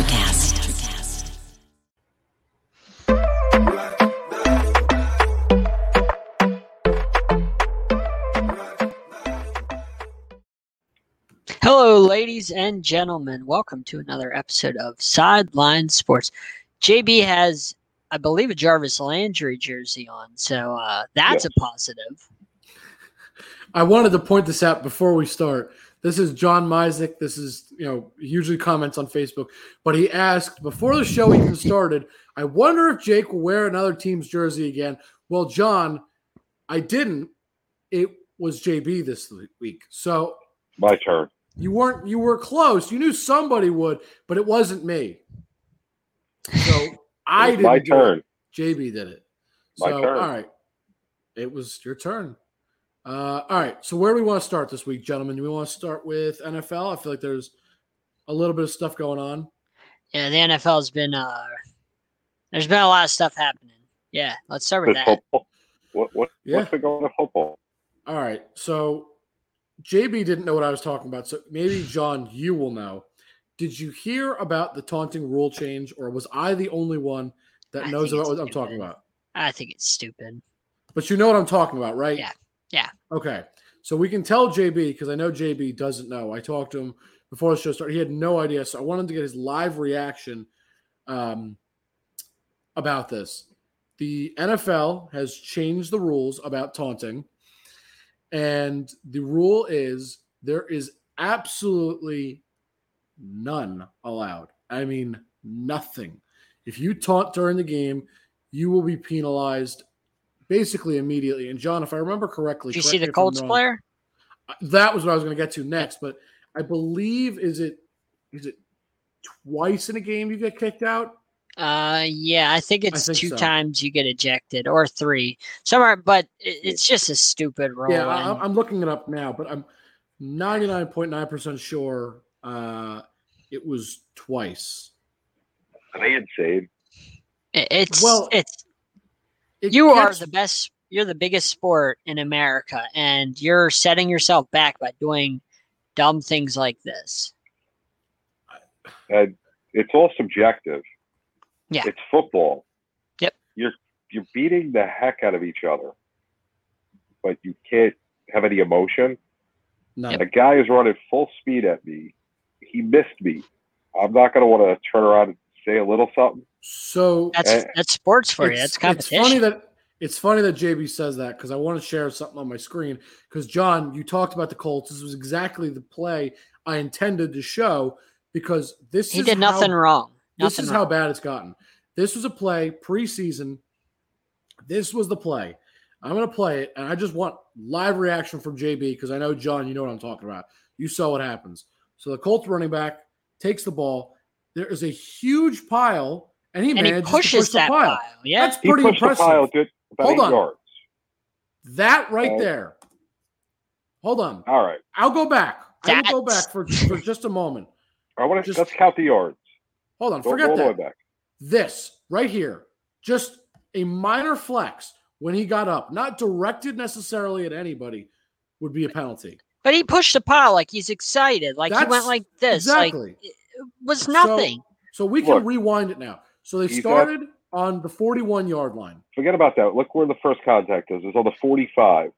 Electrocast. Hello, ladies and gentlemen. Welcome to another episode of Sideline Sports. JB has, I believe, a Jarvis Landry jersey on, so uh, that's Yes. a positive. I wanted to point this out before we start. This is John Misick. This is, you know, usually comments on Facebook, but he asked before the show even started, I wonder if Jake will wear another team's jersey again. Well, John, I didn't. It was JB this week. So My turn. you weren't, you were close. You knew somebody would, but it wasn't me. So I didn't. my it. turn. JB did it. My so, turn. all right. It was your turn. Uh, all right. So, where do we want to start this week, gentlemen? Do we want to start with NFL? I feel like there's a little bit of stuff going on. Yeah, the NFL's been, uh, there's been a lot of stuff happening. Yeah, let's start with With that. football. What, what, Yeah. What's been going on football? All right. So, JB didn't know what I was talking about. So, maybe, John, you will know. Did you hear about the taunting rule change, or was I the only one that I knows about it's what I'm talking about? I think it's stupid. But you know what I'm talking about, right? Yeah. Yeah. Okay. So we can tell JB because I know JB doesn't know. I talked to him before the show started. He had no idea. So I wanted to get his live reaction um, about this. The NFL has changed the rules about taunting. And the rule is there is absolutely none allowed. I mean, nothing. If you taunt during the game, you will be penalized basically immediately. And John, if I remember correctly, Did you see the if I'm Colts wrong. player? That was what I was going to get to next, but I believe is it is it twice in a game you get kicked out? Uh, yeah, I think it's think two so. times you get ejected or three. Somewhere, but it's just a stupid rule. yeah, I, I'm looking it up now, but I'm 99.9% sure uh, it was twice. Are they insane? It- It's Well, it's It you are the best. You're the biggest sport in America, and you're setting yourself back by doing dumb things like this. And it's all subjective. Yeah. It's football. Yep. You're you're beating the heck out of each other, but you can't have any emotion. No. A guy is running full speed at me. He missed me. I'm not going to want to turn around and say a little something. So That's Eh, that's sports for you. it's, That's it's funny that it's funny that JB says that because I want to share something on my screen. Because John, you talked about the Colts. This was exactly the play I intended to show because this he is did nothing how, wrong. This is wrong. how bad it's gotten. This was a play preseason. This was the play. I'm going to play it, and I just want live reaction from JB because I know John, you know what I'm talking about. You saw what happens. So the Colts running back takes the ball. There is a huge pile, and he and he pushes to push the that pile. pile. Yeah, That's He pretty pushed impressive. the pile good about Hold eight on. yards. That right Okay. there. Hold on. All right. I'll go back. I will go back for, for just a moment. I want to Just- let's count the yards. Hold on. Go, Forget go all the way that. back. This right here, just a minor flex when he got up, not directed necessarily at anybody, would be a penalty. but he pushed the pile like he's excited. Like he went like this. Exactly. it was nothing. So we can Look. rewind it now. So they He's started on the 41 yard line. Forget about that. Look where the first contact is. It's on the 45.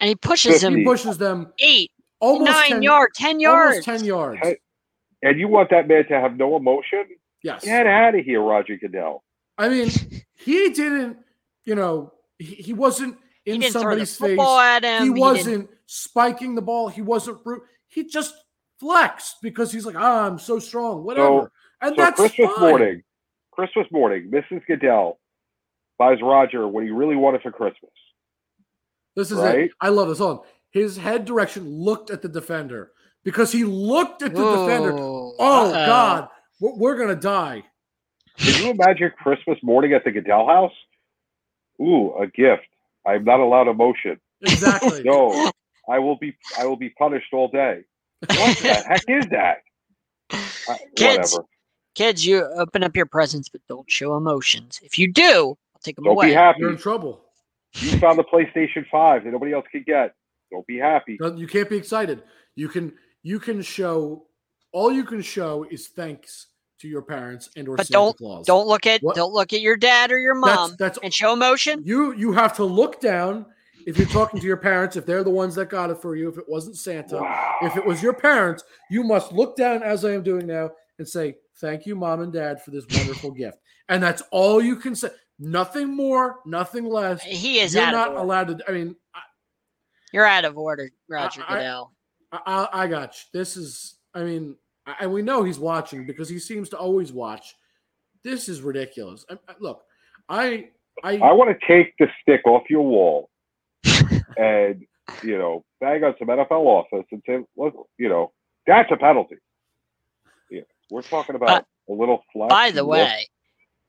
and he pushes Fifty. He pushes them eight, almost nine 10, yards, ten yards. Almost 10 yards. And you want that man to have no emotion? Yes. Get out of here, Roger Goodell. I mean, he didn't, you know, he, he wasn't He in didn't throw the somebody's face. football at him. he didn't- wasn't spiking the ball. He wasn't brute. He just flexed because he's like, ah, I'm so strong, whatever. and So that's Christmas fine. morning, Christmas morning, Mrs. Goodell buys Roger what he really wanted for Christmas. This is Right? it. I love this. song. His head direction looked at the defender because he looked at the defender. Oh Uh-oh. God, we're, we're gonna die. Can you imagine Christmas morning at the Goodell house? Ooh, a gift. I'm not allowed emotion. Exactly. No, I will be. I will be punished all day. What the heck is that? I- uh, Kids. whatever. Kids, you open up your presents, but don't show emotions. If you do, I'll take them Don't away. be happy. You're in trouble. You found the PlayStation Five that nobody else could get. Don't be happy. No, You can't be excited. You can you can show all you can show is thanks to your parents and or But Santa don't Claus. don't look at What? don't look at your dad or your mom That's that's and show emotion. you you have to look down if you're talking to your parents if they're the ones that got it for you if it wasn't Santa Wow. if it was your parents you must look down as I am doing now and say thank you mom and dad for this wonderful gift and that's all you can say nothing more nothing less He is you're out not of allowed to I mean I, You're out of order, Roger I- Goodell. I, I got you. This is, I mean, and we know he's watching because he seems to always watch. This is ridiculous. I, I- look, I, I, I want to take the stick off your wall and, you know, bang on some NFL office and say, look, you know, that's a penalty. Yeah. We're talking about a little flat. By the way,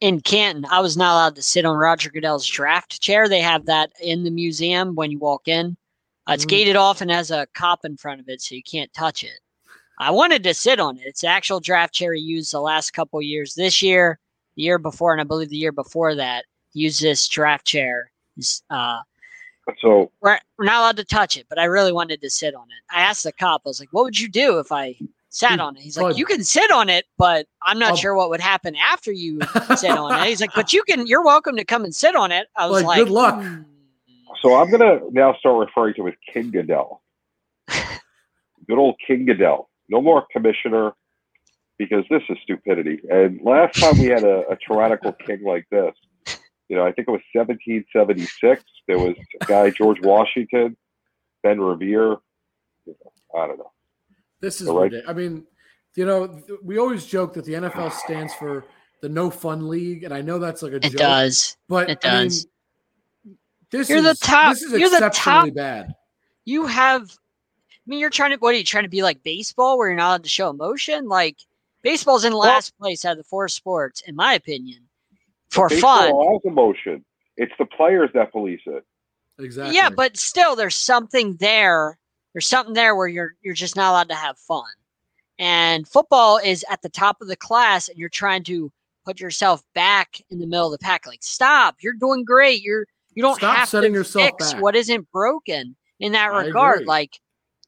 in Canton, I was not allowed to sit on Roger Goodell's draft chair. They have that in the museum when you walk in. Uh, it's Mhm. gated off and has a cop in front of it, so you can't touch it. I wanted to sit on it. It's the actual draft chair he used the last couple years. This year, the year before, and I believe the year before that, he used this draft chair. Uh, so we're, we're not allowed to touch it, but I really wanted to sit on it. I asked the cop, I was like, what would you do if I sat on it? He's like, you can sit on it, but I'm not I'll- sure what would happen after you sit on it. He's like, but you can, you're welcome to come and sit on it. I was Like, like, good luck. "Hmm." So I'm gonna now start referring to him as King Goodell. Good old King Goodell. No more commissioner because this is stupidity. And last time we had a, a tyrannical king like this, you know, I think it was 1776. There was a guy George Washington, Ben Revere. You know, I don't know. this is All right. ridiculous. I mean, you know, we always joke that the NFL stands for the no fun league, and I know that's like a It joke, It does. but It I mean, does. this You're is the top- This is you're the exceptionally top- bad. You have, I mean, you're trying to, what are you trying to be like baseball where you're not allowed to show emotion? Like, baseball's in last place out of the four sports, in my opinion, for fun. Baseball has emotion. It's the players that police it. Exactly. Yeah, but still, there's something there. There's something there where you're you're just not allowed to have fun. And football is at the top of the class, and you're trying to put yourself back in the middle of the pack. Like, stop! You're doing great. You're you don't Stop have setting to yourself fix back. what isn't broken in that I regard. agree. Like,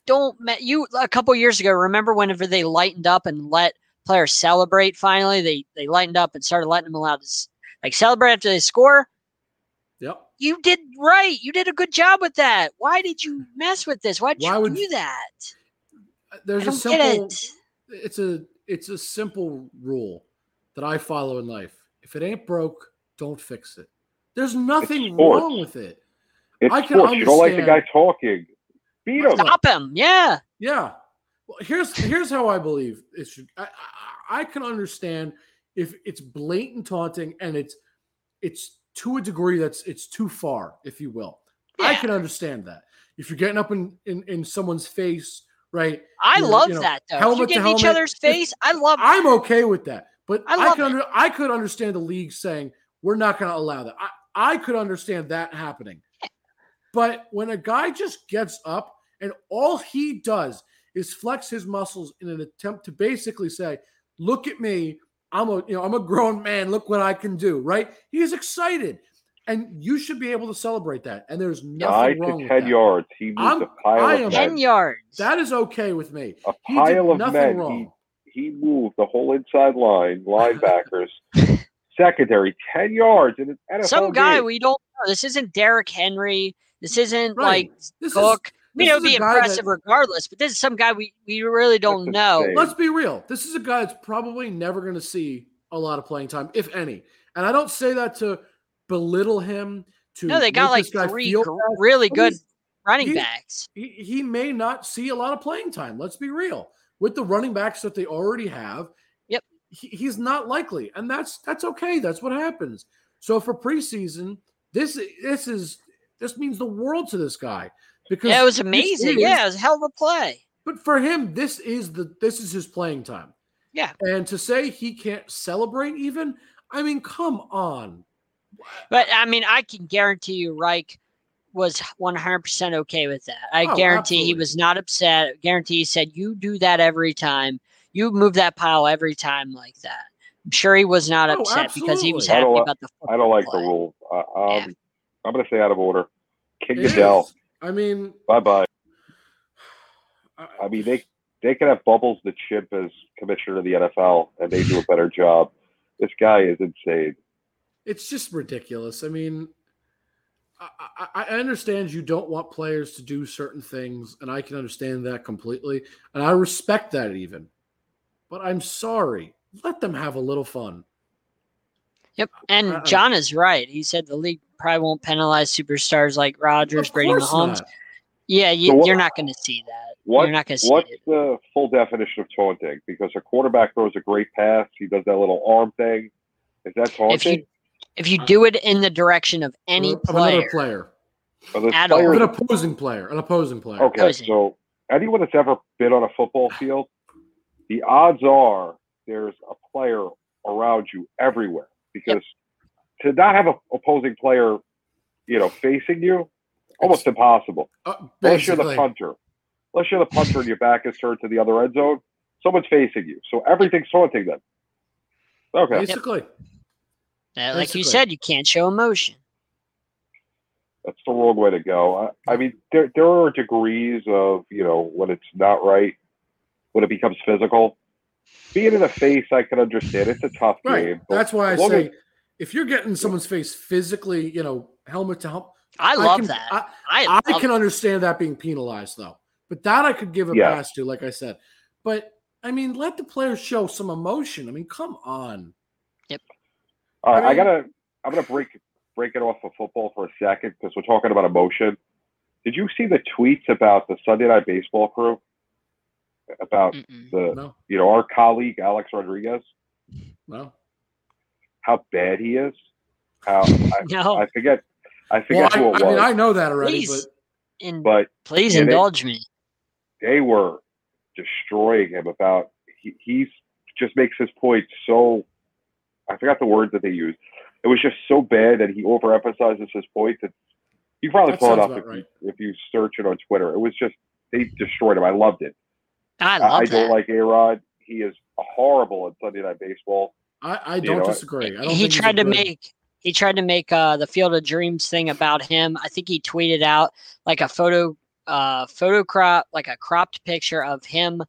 don't you a couple years ago? Remember whenever they lightened up and let players celebrate? Finally, they they lightened up and started letting them allowed to like celebrate after they score yep. You did right. You did a good job with that. Why did you mess with this? Why'd Why you would- do that? Uh, there's I a don't get simple. it. It's a it's a simple rule that I follow in life. If it ain't broke, don't fix it. There's nothing wrong with it. It's I can sports. You don't like the guy talking. Beat him. Stop him. Yeah. Yeah. Well, here's here's how I believe it should. I, I, I can understand if it's blatant taunting and it's it's to a degree that's it's too far, if you will. I can understand that. If you're getting up in in, in someone's face, right? I love you know, that though. If you get in each helmet, other's face, I love I'm okay with that. But I I, could under, I could understand the league saying we're not going to allow that. I, I could understand that happening. But when a guy just gets up and all he does is flex his muscles in an attempt to basically say, "Look at me, I'm a you know I'm a grown man. Look what I can do." Right? He's excited, and you should be able to celebrate that. And there's Nine nothing wrong to with ten that. yards. He moved I'm- a pile I of am- ten men. yards. That is okay with me. A He did pile of nothing men. wrong. He, he moved the whole inside line, linebackers, secondary, ten yards in an NFL Some guy game. we don't know. This isn't Derrick Henry. This isn't Right. like This is Cook. I mean, this it would be impressive that- regardless, but this is some guy we, we really don't know. let's be real. This is a guy that's probably never going to see a lot of playing time, if any. And I don't say that to belittle him. To No, they got make like three feel really good running he- backs. He, he may not see a lot of playing time. Let's be real. With the running backs that they already have, Yep. he, he's not likely, and that's that's okay. That's what happens. So for preseason, this this is this means the world to this guy because Yeah, it was amazing. is- yeah, it was a hell of a play. But for him, this is the this is his playing time. Yeah. And to say he can't celebrate even, I mean, come on. But I mean, I can guarantee you, Reich was 100% okay with that. I Oh, guarantee he was not upset. I guarantee he said, You do that every time. You move that pile every time like that. I'm sure he was not Oh, upset because he was. I happy don't about the I don't like the play. rule. Uh, um, Yeah. I'm going to say out of order. King It Goodell, is. I mean, bye bye. I- I mean, they they can have Bubbles the Chimp as commissioner of the NFL, and they do a better job. This guy is insane. It's just ridiculous. I mean, I, I, I understand you don't want players to do certain things, and I can understand that completely, and I respect that even. But I'm sorry, let them have a little fun. Yep. And. John is right. He said the league probably won't penalize superstars like Rodgers, Brady, course Mahomes. not. Yeah, you, So what- you're not going to see that. What, You're not going to see what's it. the full definition of taunting? Because a quarterback throws a great pass, he does that little arm thing. Is that If taunting? you if you do it in the direction of any Of another player, player, Are at all. of players- an opposing player, an opposing player. Okay, Opposing. so anyone that's ever been on a football field, the odds are there's a player around you everywhere because to not have an opposing player, you know, facing you, almost impossible. Uh, Unless you're the punter, unless you're the punter and your back is turned to the other end zone, someone's facing you, so everything's taunting them. Okay, Basically, uh, like you said, you can't show emotion. that's the wrong way to go. I, I mean, there there are degrees of you know when it's not right, when it becomes physical. Being in the face, I can understand. It's a tough right. game. but That's why I say as- if you're getting someone's face physically, you know, helmet to helmet, I love can, that. I, I, I love can understand that being penalized though. But that I could give a Yeah. pass to, like I said. But I mean, let the players show some emotion. I mean, come on. Yep. All right, I I gotta. I'm gonna break break it off of football for a second because we're talking about emotion. Did you see the tweets about the Sunday Night Baseball crew? About Mm-mm. the No, you know our colleague Alex Rodriguez, no. How bad he is. How I, No, I forget. I Well, forget I, who it I was, mean, I know that already, Please. but and but please yeah, they- indulge me. they were destroying him about he he's just makes his point so I forgot the word that they used. It was just so bad that he overemphasizes his point that you probably That pull it sounds up if, right. you, if you search it on Twitter. It was just they destroyed him. I loved it. I I, love I that. don't like A Rod. He is horrible at Sunday Night Baseball. I, I don't know, disagree. I don't he think he's tried to good- make he tried to make uh, the Field of Dreams thing about him. I think he tweeted out like a photo uh photo crop like a cropped picture of him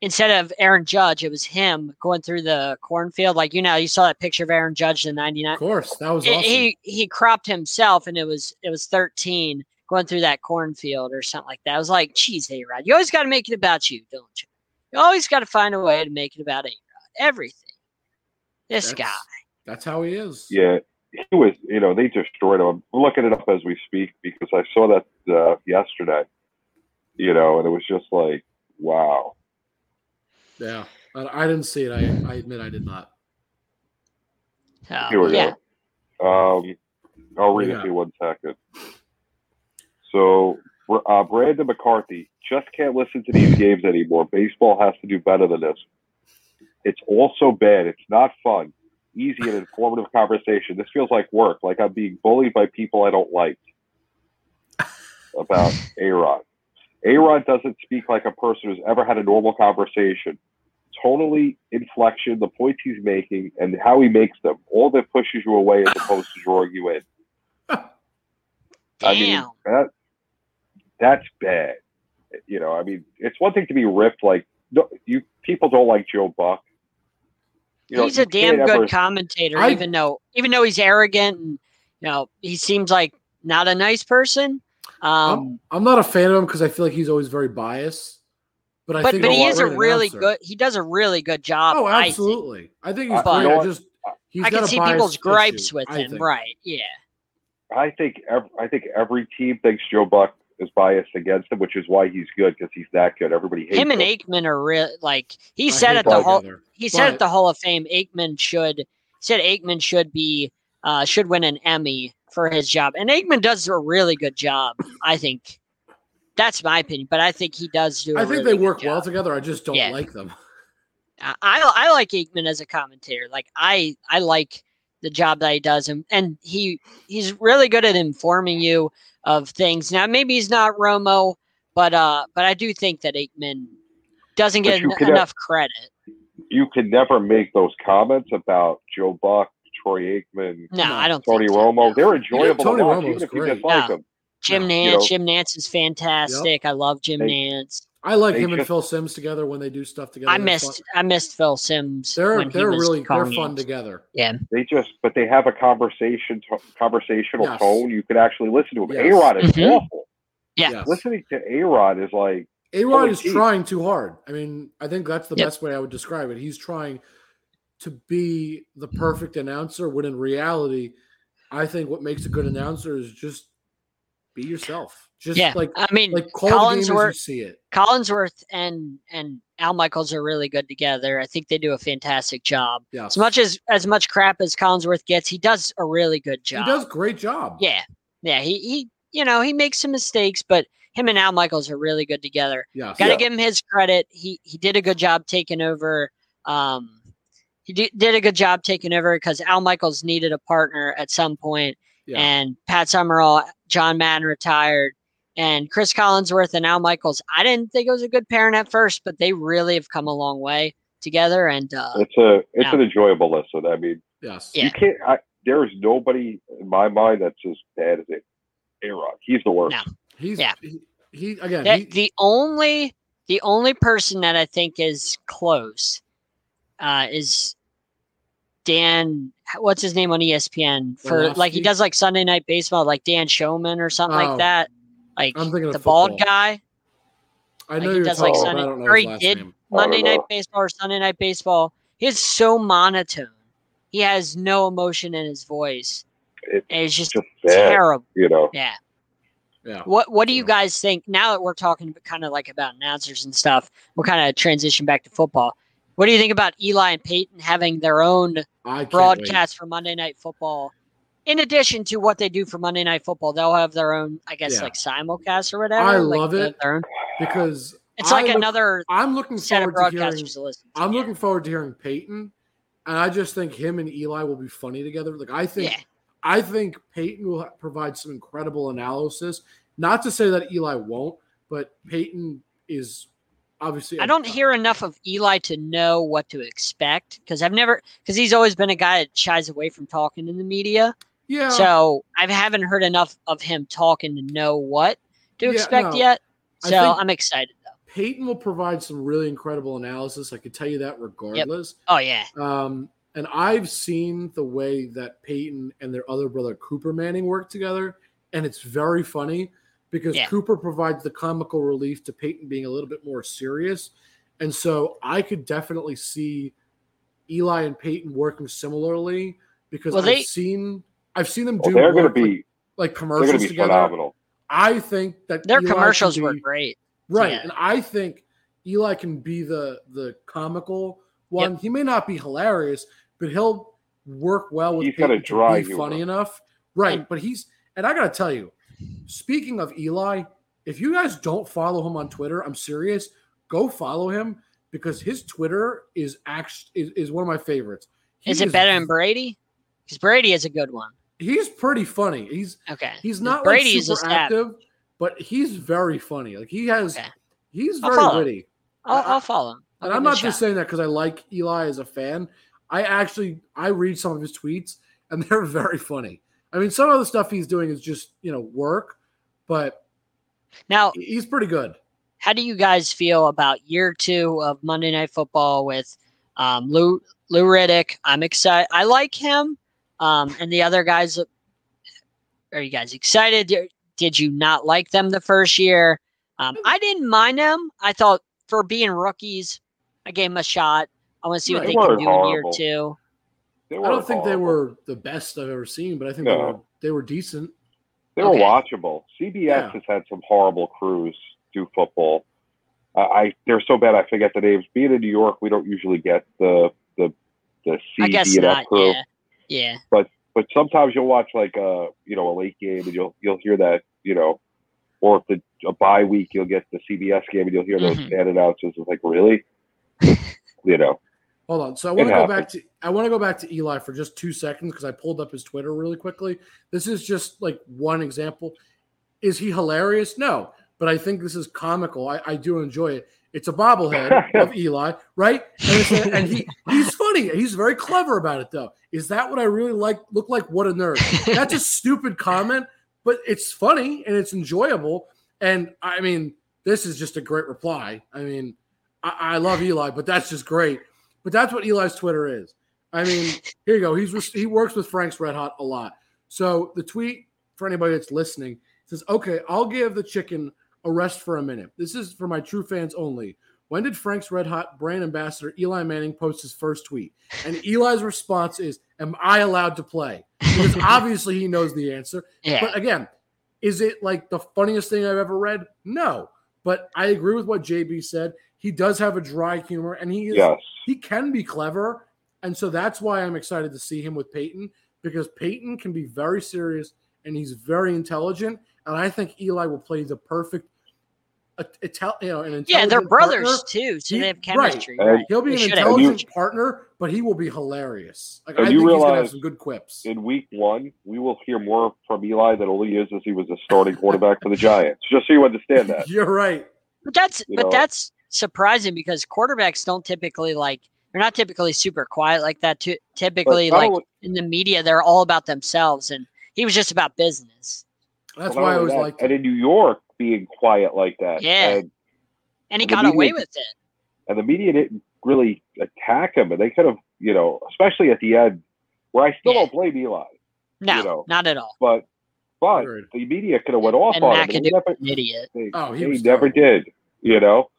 instead of Aaron Judge, it was him going through the cornfield. Like you know, you saw that picture of Aaron Judge the ninety nine. Of course, that was He- awesome. He he cropped himself and it was it was thirteen going through that cornfield or something like that. I was like, geez, A Rod, you always gotta make it about you, don't you? You always gotta find a way to make it about A Rod. Everything. This guy. That's- That's how he is. Yeah, he was. You know, they destroyed him. I'm looking it up as we speak because I saw that uh, yesterday. You know, and it was just like, wow. Yeah. I, I didn't see it. I, I admit I did not. Uh, Here we yeah. go. Um, I'll read it to you one second. So, uh, Brandon McCarthy just can't listen to these games anymore. Baseball has to do better than this. It's also bad. It's not fun, easy, and informative conversation. This feels like work, like I'm being bullied by people I don't like. About A Rod. A Rod doesn't speak like a person who's ever had a normal conversation. Tonally, inflection, the points he's making, and how he makes them, all that pushes you away as opposed to drawing you in. I mean, that that's bad. You know, I mean, it's one thing to be ripped. Like no, you people don't like Joe Buck. You know, he's a you damn good ever- commentator, I- even though even though he's arrogant and you know he seems like not a nice person. Um, I'm, I'm not a fan of him because I feel like he's always very biased. But I but think but he's he is a really announcer. good. He does a really good job. Oh, I think. absolutely. I think, he's I- you great. I just he's I can see people's gripes issue, with him, right? Yeah. I think ev- I think every team thinks Joe Buck is biased against him, which is why he's good because he's that good. Everybody hates Him him. and Aikman are real. Like he I said at the hall, whole together. he said But- at the Hall of Fame, Aikman should said Aikman should be uh, should win an Emmy for his job, and Aikman does a really good job. I think that's my opinion, but I think he does do. I I think they work well together. I just don't Yeah. like them. I I like Aikman as a commentator. Like I I like the job that he does, and and he he's really good at informing you of things. Now maybe he's not Romo, but uh, but I do think that Aikman doesn't get en- could- enough credit. You can never make those comments about Joe Buck, Troy Aikman, No, No, I don't. Tony think so, Romo. no. They're enjoyable Tony to watch, Romo's even if you great. dislike No. them. Jim No. Nantz. You know- Jim Nantz is fantastic. I love Jim Hey. Nantz. I like They him and Phil Simms together when they do stuff together. I They're missed fun. I missed Phil Simms. They're when they're was really they're fun games. together. Yeah, They just, but they have a conversation, to, conversational Yes. tone. You can actually listen to them. Yes. A Rod is Mhm. awful. Yeah. Yes. Listening to A Rod is like, A Rod Holy is geez. trying too hard. I mean, I think that's the Yep. best way I would describe it. He's trying to be the perfect announcer when in reality, I think what makes a good announcer is just be yourself. Just yeah. like I mean, like call the game as you Collinsworth, see it. Collinsworth and and Al Michaels are really good together. I think they do a fantastic job. Yes. As much as as much crap as Collinsworth gets, he does a really good job. he does great job. Yeah, yeah. He he. You know, he makes some mistakes, but him and Al Michaels are really good together. Yes. Got to Yeah. give him his credit. He he did a good job taking over. Um, he did, did a good job taking over because Al Michaels needed a partner at some point, Yeah. and Pat Summerall, John Madden retired, and Chris Collinsworth and Al Michaels. I didn't think it was a good pairing at first, but they really have come a long way together. And uh, it's a, it's Yeah. an enjoyable listen. I mean, yes. Yeah. you can't. I, there is nobody in my mind that's as bad as A Rod. He's the worst. No. He's Yeah. he, he again the, he, the only the only person that I think is close uh, is Dan. What's his name on ESPN for like he does like Sunday Night Baseball, like Dan Shulman or something Oh. like that. Like I'm thinking of the bald guy, I know like he you're does, talking like, about, Sunday- I don't know or he did name. Monday Night. Baseball or Sunday Night Baseball. He's so monotone. He has no emotion in his voice. It's And it's just just bad. terrible. You know, Yeah. Yeah. What What do you guys think now that we're talking kind of like about announcers and stuff? We'll kind of transition back to football. What do you think about Eli and Peyton having their own I can't broadcast for Monday Night Football? In addition to what they do for Monday Night Football, they'll have their own, I guess, Yeah. like simulcast or whatever. I like love it. because It's I like look- another I'm looking set of forward to hearing to listen. To. I'm yeah. looking forward to hearing Peyton, and I just think him and Eli will be funny together. Like I think, Yeah. I think Peyton will provide some incredible analysis. Not to say that Eli won't, but Peyton is obviously. I don't hear enough of Eli to know what to expect because I've never because he's always been a guy that shies away from talking in the media. Yeah. So I haven't heard enough of him talking to know what to Yeah, expect no. yet. So I'm excited though. Peyton will provide some really incredible analysis. I could tell you that regardless. Oh yeah, Um, and I've seen the way that Peyton and their other brother Cooper Manning work together, and it's very funny because Yeah. Cooper provides the comical relief to Peyton being a little bit more serious. And so I could definitely see Eli and Peyton working similarly because Well, I've they- seen I've seen them well, do they're going to be like they're commercials going to be together. phenomenal. I think that their Eli can commercials were great. Right. Yeah. And I think Eli can be the the comical one. He may not be hilarious, but he'll work well with He's got to dry be funny enough. Right. But he's and I gotta tell you, speaking of Eli, if you guys don't follow him on Twitter, I'm serious, go follow him because his Twitter is actually is, is one of my favorites. He Is it better than Brady? Because Brady is a good one. He's pretty funny. He's Okay, He's not like super active, but he's very funny. Like he has Okay. he's I'll very witty. I'll, I'll follow him. I'll and I'm not just shot. saying that because I like Eli as a fan. I actually I read some of his tweets and they're very funny. I mean, some of the stuff he's doing is just you know work, but Now, he's pretty good. how do you guys feel about year two of Monday Night Football with um, Lou Lou Riddick? I'm excited. I like him, um, and the other guys. Are you guys excited? Did- Did you not like them the first year? Um, I didn't mind them. I thought for being rookies, I gave them a shot. I want to see what they They can weren't do in year two. I don't weren't think they were the best I've ever seen, but I think they were they were decent. They were Okay. watchable. CBS Yeah. has had some horrible crews do football. Uh, I they're so bad I forget the names. Being in New York, we don't usually get the the the C I guess D and F not. crew. Yeah, yeah. But but sometimes you'll watch like a you know a late game and you'll you'll hear that you know, or if the a bye week you'll get the CBS game and you'll hear those Mhm. bad announcers. It's like really, you know. Hold on. So I want to go back to I want to go back to Eli for just two seconds because I pulled up his Twitter really quickly. This is just like one example. Is he hilarious? No, but I think this is comical. I, I do enjoy it. It's a bobblehead of Eli, right? And, it's and he he's funny. He's very clever about it, though. Is that what I really like? Look like what a nerd. That's a stupid comment, but it's funny and it's enjoyable. And I mean, this is just a great reply. I mean, I, I love Eli, but that's just great. But that's what Eli's Twitter is. I mean, here you go. He's he works with Frank's Red Hot a lot. So the tweet for anybody that's listening says, "Okay, I'll give the chicken a rest for a minute. This is for my true fans only. When did Frank's Red Hot brand ambassador Eli Manning post his first tweet?" And Eli's response is, "Am I allowed to play?" Because obviously he knows the answer. Yeah. But again, is it like the funniest thing I've ever read? No. But I agree with what JB said. He does have a dry humor and he is Yes. he can be clever. And so that's why I'm excited to see him with Peyton because Peyton can be very serious and he's very intelligent. And I think Eli will play the perfect, uh, Ital- you know, an yeah, they're brothers partner. too, so He- they have right. chemistry. And Right. He'll be They an should have intelligent chemistry. partner, but he will be hilarious. Like And I you think he's gonna have some good quips. In week one, we will hear more from Eli than all he is as he was a starting quarterback for the Giants. Just so you understand that. You're right. But that's You but know. that's surprising because quarterbacks don't typically like they're not typically super quiet like that. Too. Typically, like only- in the media, they're all about themselves, and he was just about business. That's well, why I was like, that, liked And him. in New York, being quiet like that. Yeah. And, And he And the got away with it. and the media didn't really attack him, and they could have, you know, especially at the end, where I still Yeah. don't blame Eli, No, you know. not at all. but but Agreed. the media could have went off And on him. McAdoo and they never, an idiot. they, Oh, he they was never did, you know.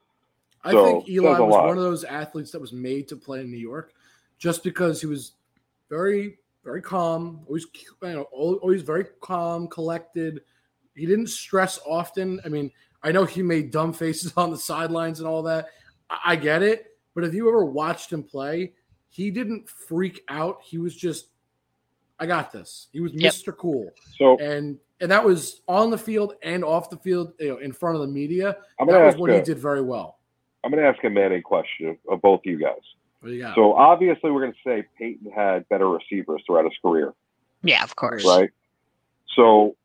I So, think Eli was lot. one of those athletes that was made to play in New York, just because he was very, very calm, always, you know, always very calm, collected. He didn't stress often. I mean, I know he made dumb faces on the sidelines and all that. I, I get it, but if you ever watched him play, he didn't freak out. He was just, I got this. He was Yep. Mr. Cool, So and and that was on the field and off the field, you know, in front of the media. I'm That gonna was ask what he did very well. I'm gonna ask a Manning question of both you guys. What do you got? So obviously, we're gonna say Peyton had better receivers throughout his career, Yeah, of course. right? So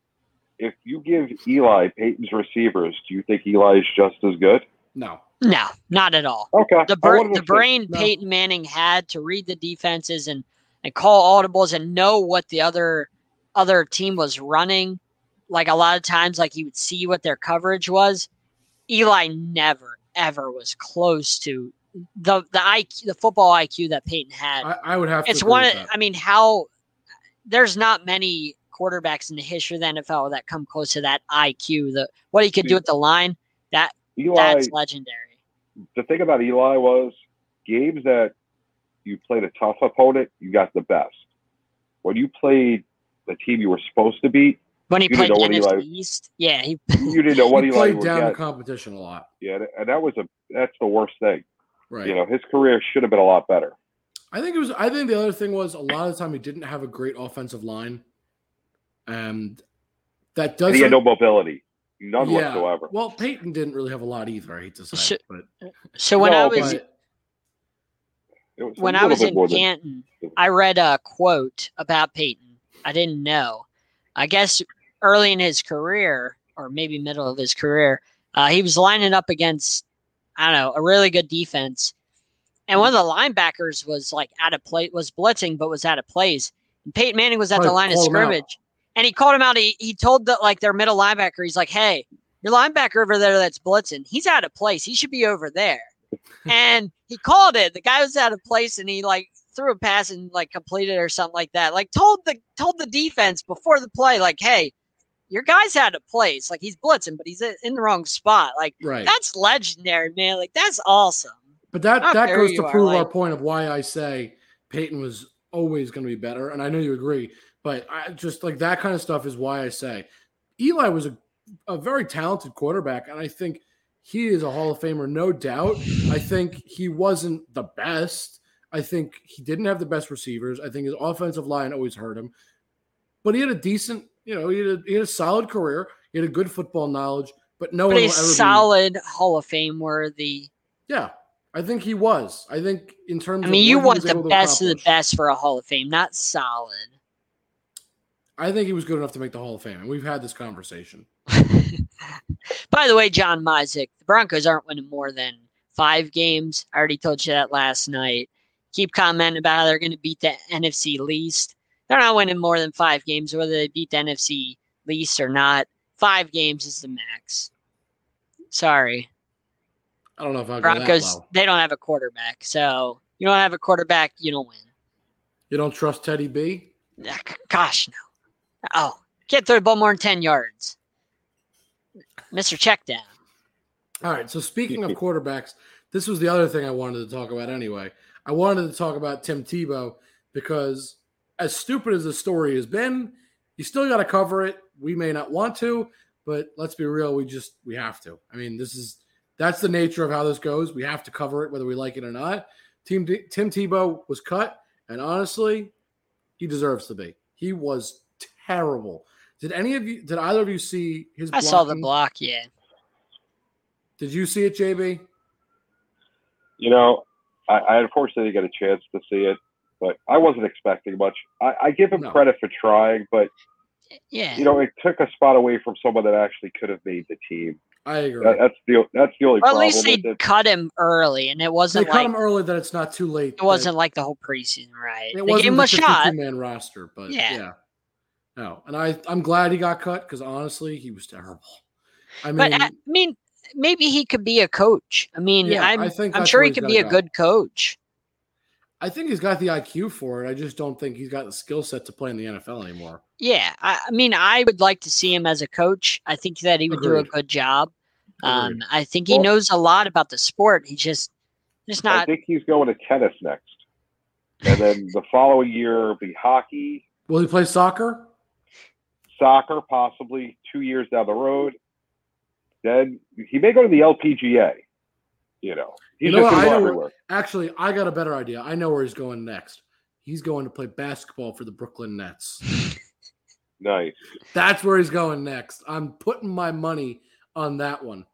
if you give Eli Peyton's receivers, do you think Eli is just as good? no. No, not at all. Okay. The I br- the brain No. Peyton Manning had to read the defenses and and call audibles and know what the other other team was running. Like a lot of times, like he would see what their coverage was. Eli never ever was close to the the IQ, the football IQ that Peyton had. I, I would have to. it's agree one. with that. I mean, how there's not many quarterbacks in the history of the NFL that come close to that IQ. The what he could do Yeah. at the line, that Eli, that's legendary. the thing about Eli was games that you played a tough opponent, you got the best. When you played the team you were supposed to beat, When he You played didn't know NFC Eli- East, yeah, he you didn't know what he Eli played would down the competition a lot. Yeah, and that was a that's the worst thing. Right. You know, his career should have been a lot better. I think it was. I think the other thing was a lot of the time he didn't have a great offensive line, and that does. And he had no mobility, none yeah. whatsoever. Well, Peyton didn't really have a lot either. I hate to say, Should- but, So when I was but was when I was in more than- Canton, I read a quote about Peyton. I didn't know. I guess early in his career, or maybe middle of his career, uh, he was lining up against I don't know a really good defense, and one of the linebackers was like out of play, was blitzing, but was out of place. And Peyton Manning was at the line of called out. scrimmage, and he called him out. He he told the like their middle linebacker, he's like, "Hey, your linebacker over there that's blitzing, he's out of place. He should be over there." and he called it. The guy was out of place, and he like threw a pass and like completed or something like that. Like told the told the defense before the play, like, "Hey, your guy's out of place. Like he's blitzing, but he's in the wrong spot. Like right. that's legendary, man. Like that's awesome." But that that goes to prove our point of why I say Peyton was always going to be better, and I know you agree. But I just like that kind of stuff is why I say Eli was a, a very talented quarterback, and I think he is a Hall of Famer, no doubt. I think he wasn't the best. I think he didn't have the best receivers. I think his offensive line always hurt him, but he had a decent, you know, he had a, he had a solid career. He had a good football knowledge, but no But one he's will ever be- solid Hall of Fame worthy. yeah, I think he was. I think in terms, I mean, of you want the best of the best for a Hall of Fame, not solid. I think he was good enough to make the Hall of Fame, and we've had this conversation. By the way, John Mizik, the Broncos aren't winning more than five games. I already told you that last night. Keep commenting about how they're going to beat the NFC least. They're not winning more than five games, whether they beat the NFC least or not. Five games is the max. Sorry. I don't know if that Broncos, they don't have a quarterback. So you don't have a quarterback, you don't win. You don't trust Teddy B? Gosh, no. Oh, can't throw the ball more than 10 yards. Mr. Checkdown. All right. So speaking of quarterbacks, this was the other thing I wanted to talk about anyway. I wanted to talk about Tim Tebow because as stupid as the story has been, you still got to cover it. We may not want to, but let's be real, we just we have to. I mean, this is that's the nature of how this goes. We have to cover it whether we like it or not. Team Tim Tebow was cut, and honestly, he deserves to be. He was terrible. Did any of you? Did either of you see his? I saw the block, yeah. Did you see it, JB? You know, I, I unfortunately didn't get a chance to see it, but I wasn't expecting much. I, I give him No. credit for trying, but Yeah. you know, it took a spot away from someone that actually could have made the team. I agree. That, that's the that's the only or at problem least they with it. cut him early, and it wasn't cut like him early that it's not too late. it wasn't like the whole preseason, right? It They wasn't gave him a shot. man roster, but Yeah. yeah. No, and I I'm glad he got cut because honestly he was terrible. I mean, But I mean, maybe he could be a coach. I mean, Yeah, I'm I think I'm sure he could be a go. good coach. I think he's got the IQ for it. I just don't think he's got the skill set to play in the NFL anymore. Yeah, I, I mean, I would like to see him as a coach. I think that he would do a good job. Um, I think he Well- knows a lot about the sport. He just just I not. think he's going to tennis next, and then the following year be hockey, Will he play soccer? Soccer, possibly two years down the road. Then he may go to the LPGA. You know, he's You know just what? gonna I go know- everywhere. Actually, I got a better idea. I know where he's going next. He's going to play basketball for the Brooklyn Nets. Nice. That's where he's going next. I'm putting my money on that one.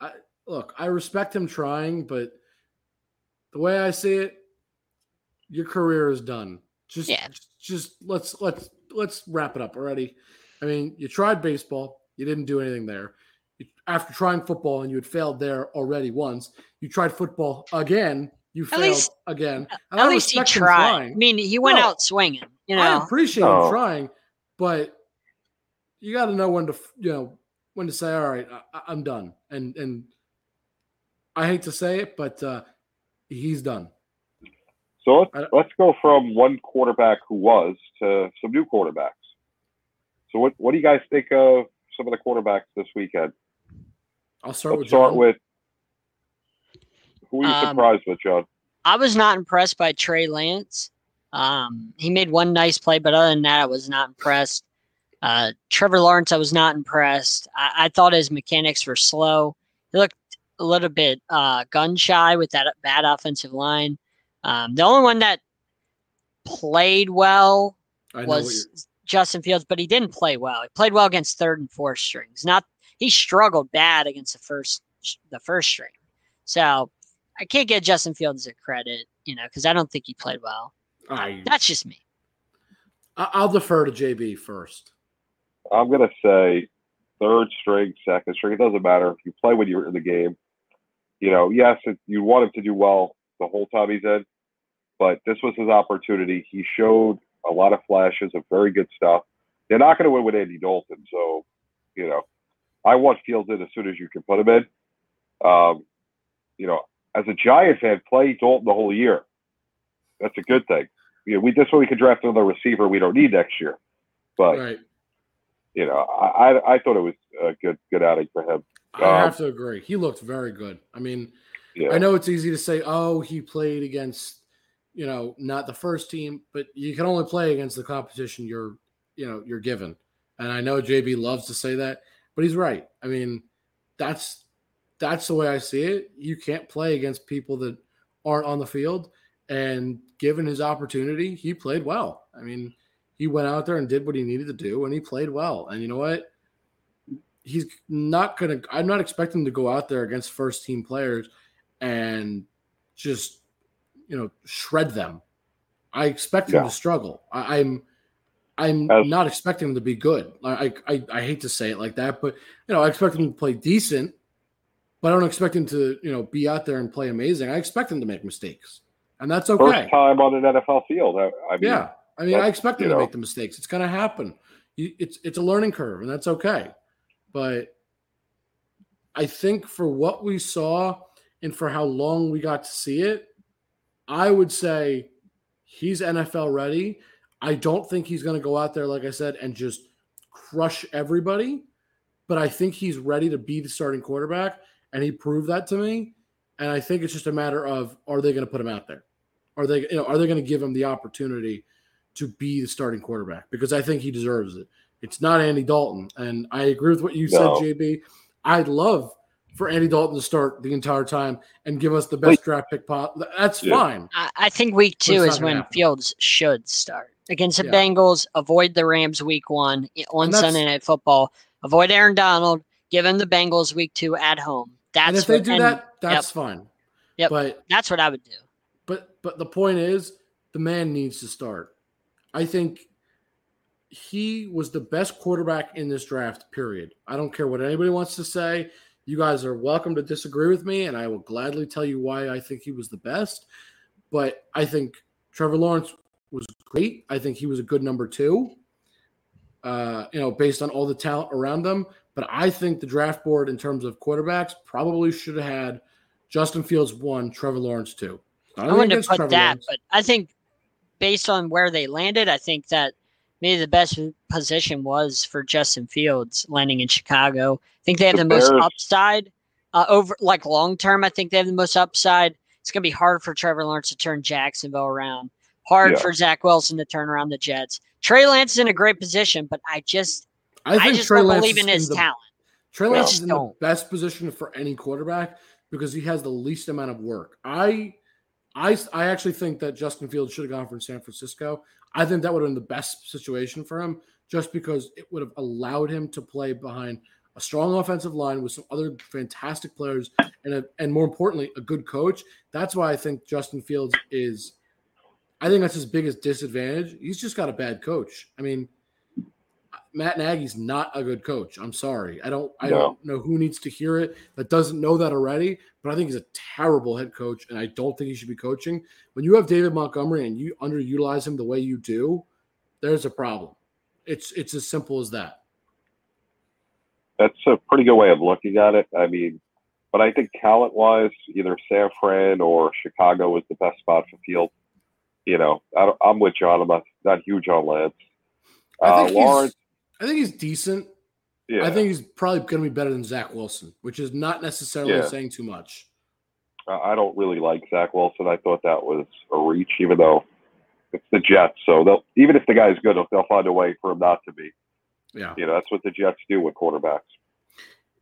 I look, I respect him trying, but the way I see it, your career is done. Just Yeah. just let's let's let's wrap it up already. I mean, you tried baseball, you didn't do anything there. You- After trying football and you had failed there already once, you tried football again, you failed least- again. And At I least he respect him tried. I mean, he went No. out swinging. You know, I know, appreciate Oh. him trying, but you got to know when to, you know, when to say, "All right, I, I'm done." And and I hate to say it, but uh, he's done. So let's, let's go from one quarterback who was to some new quarterbacks. So what what do you guys think of some of the quarterbacks this weekend? I'll start Let's with start John. with who are you Um, surprised with, John? I was not impressed by Trey Lance. Um, he made one nice play, but other than that, I was not impressed. Uh, Trevor Lawrence, I was not impressed. I, I thought his mechanics were slow. He looked a little bit uh, gun shy with that bad offensive line. Um, the only one that played well I know what was Justin Fields, but he didn't play well. He played well against third and fourth strings. Not he struggled bad against the first the first string. So I can't get Justin Fields a credit, you know, because I don't think he played well. I, That's just me. I- I'll defer to JB first. I'm gonna say third string, second string. It doesn't matter if you play when you're in the game. You know, yes, it, you want him to do well the whole time he's in, but this was his opportunity. He showed a lot of flashes of very good stuff. They're not going to win with Andy Dalton, so you know, I want Fields in as soon as you can put him in. Um, you know, as a Giant fan, play Dalton the whole year. That's a good thing. You know, we this way we can draft another receiver we don't need next year. But right. you know, I, I I thought it was a good good outing for him. I Um, have to agree. He looked very good. I mean, Yeah, I know it's easy to say, "Oh, he played against, you know, not the first team," but you can only play against the competition you're, you know, you're given. And I know JB loves to say that, but he's right. I mean, that's that's the way I see it. You can't play against people that aren't on the field. And given his opportunity, he played well. I mean, he went out there and did what he needed to do, and he played well. And you know what? He's not gonna. I'm not expecting to go out there against first team players and just you know shred them. I expect him Yeah. to struggle. I, I'm I'm As- not expecting him to be good. I, I I hate to say it like that, but you know I expect him to play decent, but I don't expect him to you know be out there and play amazing. I expect him to make mistakes, and that's okay. first time on an NFL field. I, I mean, yeah, I mean I expect him to know. make the mistakes. It's going to happen. It's it's a learning curve, and that's okay. But I think for what we saw and for how long we got to see it, I would say he's NFL ready. I don't think he's going to go out there, like I said, and just crush everybody, but I think he's ready to be the starting quarterback, and he proved that to me. And I think it's just a matter of are they going to put him out there? Are they, you know, are they going to give him the opportunity to be the starting quarterback? Because I think he deserves it. It's not Andy Dalton, and I agree with what you no. said, JB. I'd love for Andy Dalton to start the entire time and give us the best Wait. draft pick pot. That's yeah. fine. I, I, think week two is when happen. Fields should start against the yeah. Bengals. Avoid the Rams week one on Sunday Night Football. Avoid Aaron Donald. Give him the Bengals week two at home. That's and if what, they do and, that, that's yep. fine. Yeah, but that's what I would do. But but the point is, the man needs to start. I think he was the best quarterback in this draft. Period. I don't care what anybody wants to say. You guys are welcome to disagree with me, and I will gladly tell you why I think he was the best. But I think Trevor Lawrence was great. I think he was a good number two. Uh, you know, based on all the talent around them. But I think the draft board, in terms of quarterbacks, probably should have had Justin Fields one, Trevor Lawrence two. I, I wouldn't have put Trevor that, Lawrence. but I think based on where they landed, I think that maybe the best position was for Justin Fields landing in Chicago. I think they have the, the most upside uh, over like long term. I think they have the most upside. It's going to be hard for Trevor Lawrence to turn Jacksonville around. Hard yeah. for Zach Wilson to turn around the Jets. Trey Lance is in a great position, but I just I, I just Trey don't Lance believe in his the, talent. Trey Lance is in don't. the best position for any quarterback because he has the least amount of work. I I I actually think that Justin Fields should have gone from San Francisco. I think that would have been the best situation for him just because it would have allowed him to play behind a strong offensive line with some other fantastic players and a, and more importantly a good coach. That's why I think Justin Fields is I think that's his biggest disadvantage. He's just got a bad coach. I mean, Matt Nagy's not a good coach. I'm sorry. I don't I no. don't know who needs to hear it that doesn't know that already, but I think he's a terrible head coach and I don't think he should be coaching. When you have David Montgomery and you underutilize him the way you do, there's a problem. It's it's as simple as that. That's a pretty good way of looking at it. I mean, but I think talent wise, either San Fran or Chicago was the best spot for Field. You know, I am with John. I'm not, not huge on Lance. Uh, Lawrence I think he's decent. Yeah. I think he's probably going to be better than Zach Wilson, which is not necessarily yeah. saying too much. I don't really like Zach Wilson. I thought that was a reach, even though it's the Jets. So they'll even if the guy's good, they'll find a way for him not to be. Yeah, you know that's what the Jets do with quarterbacks.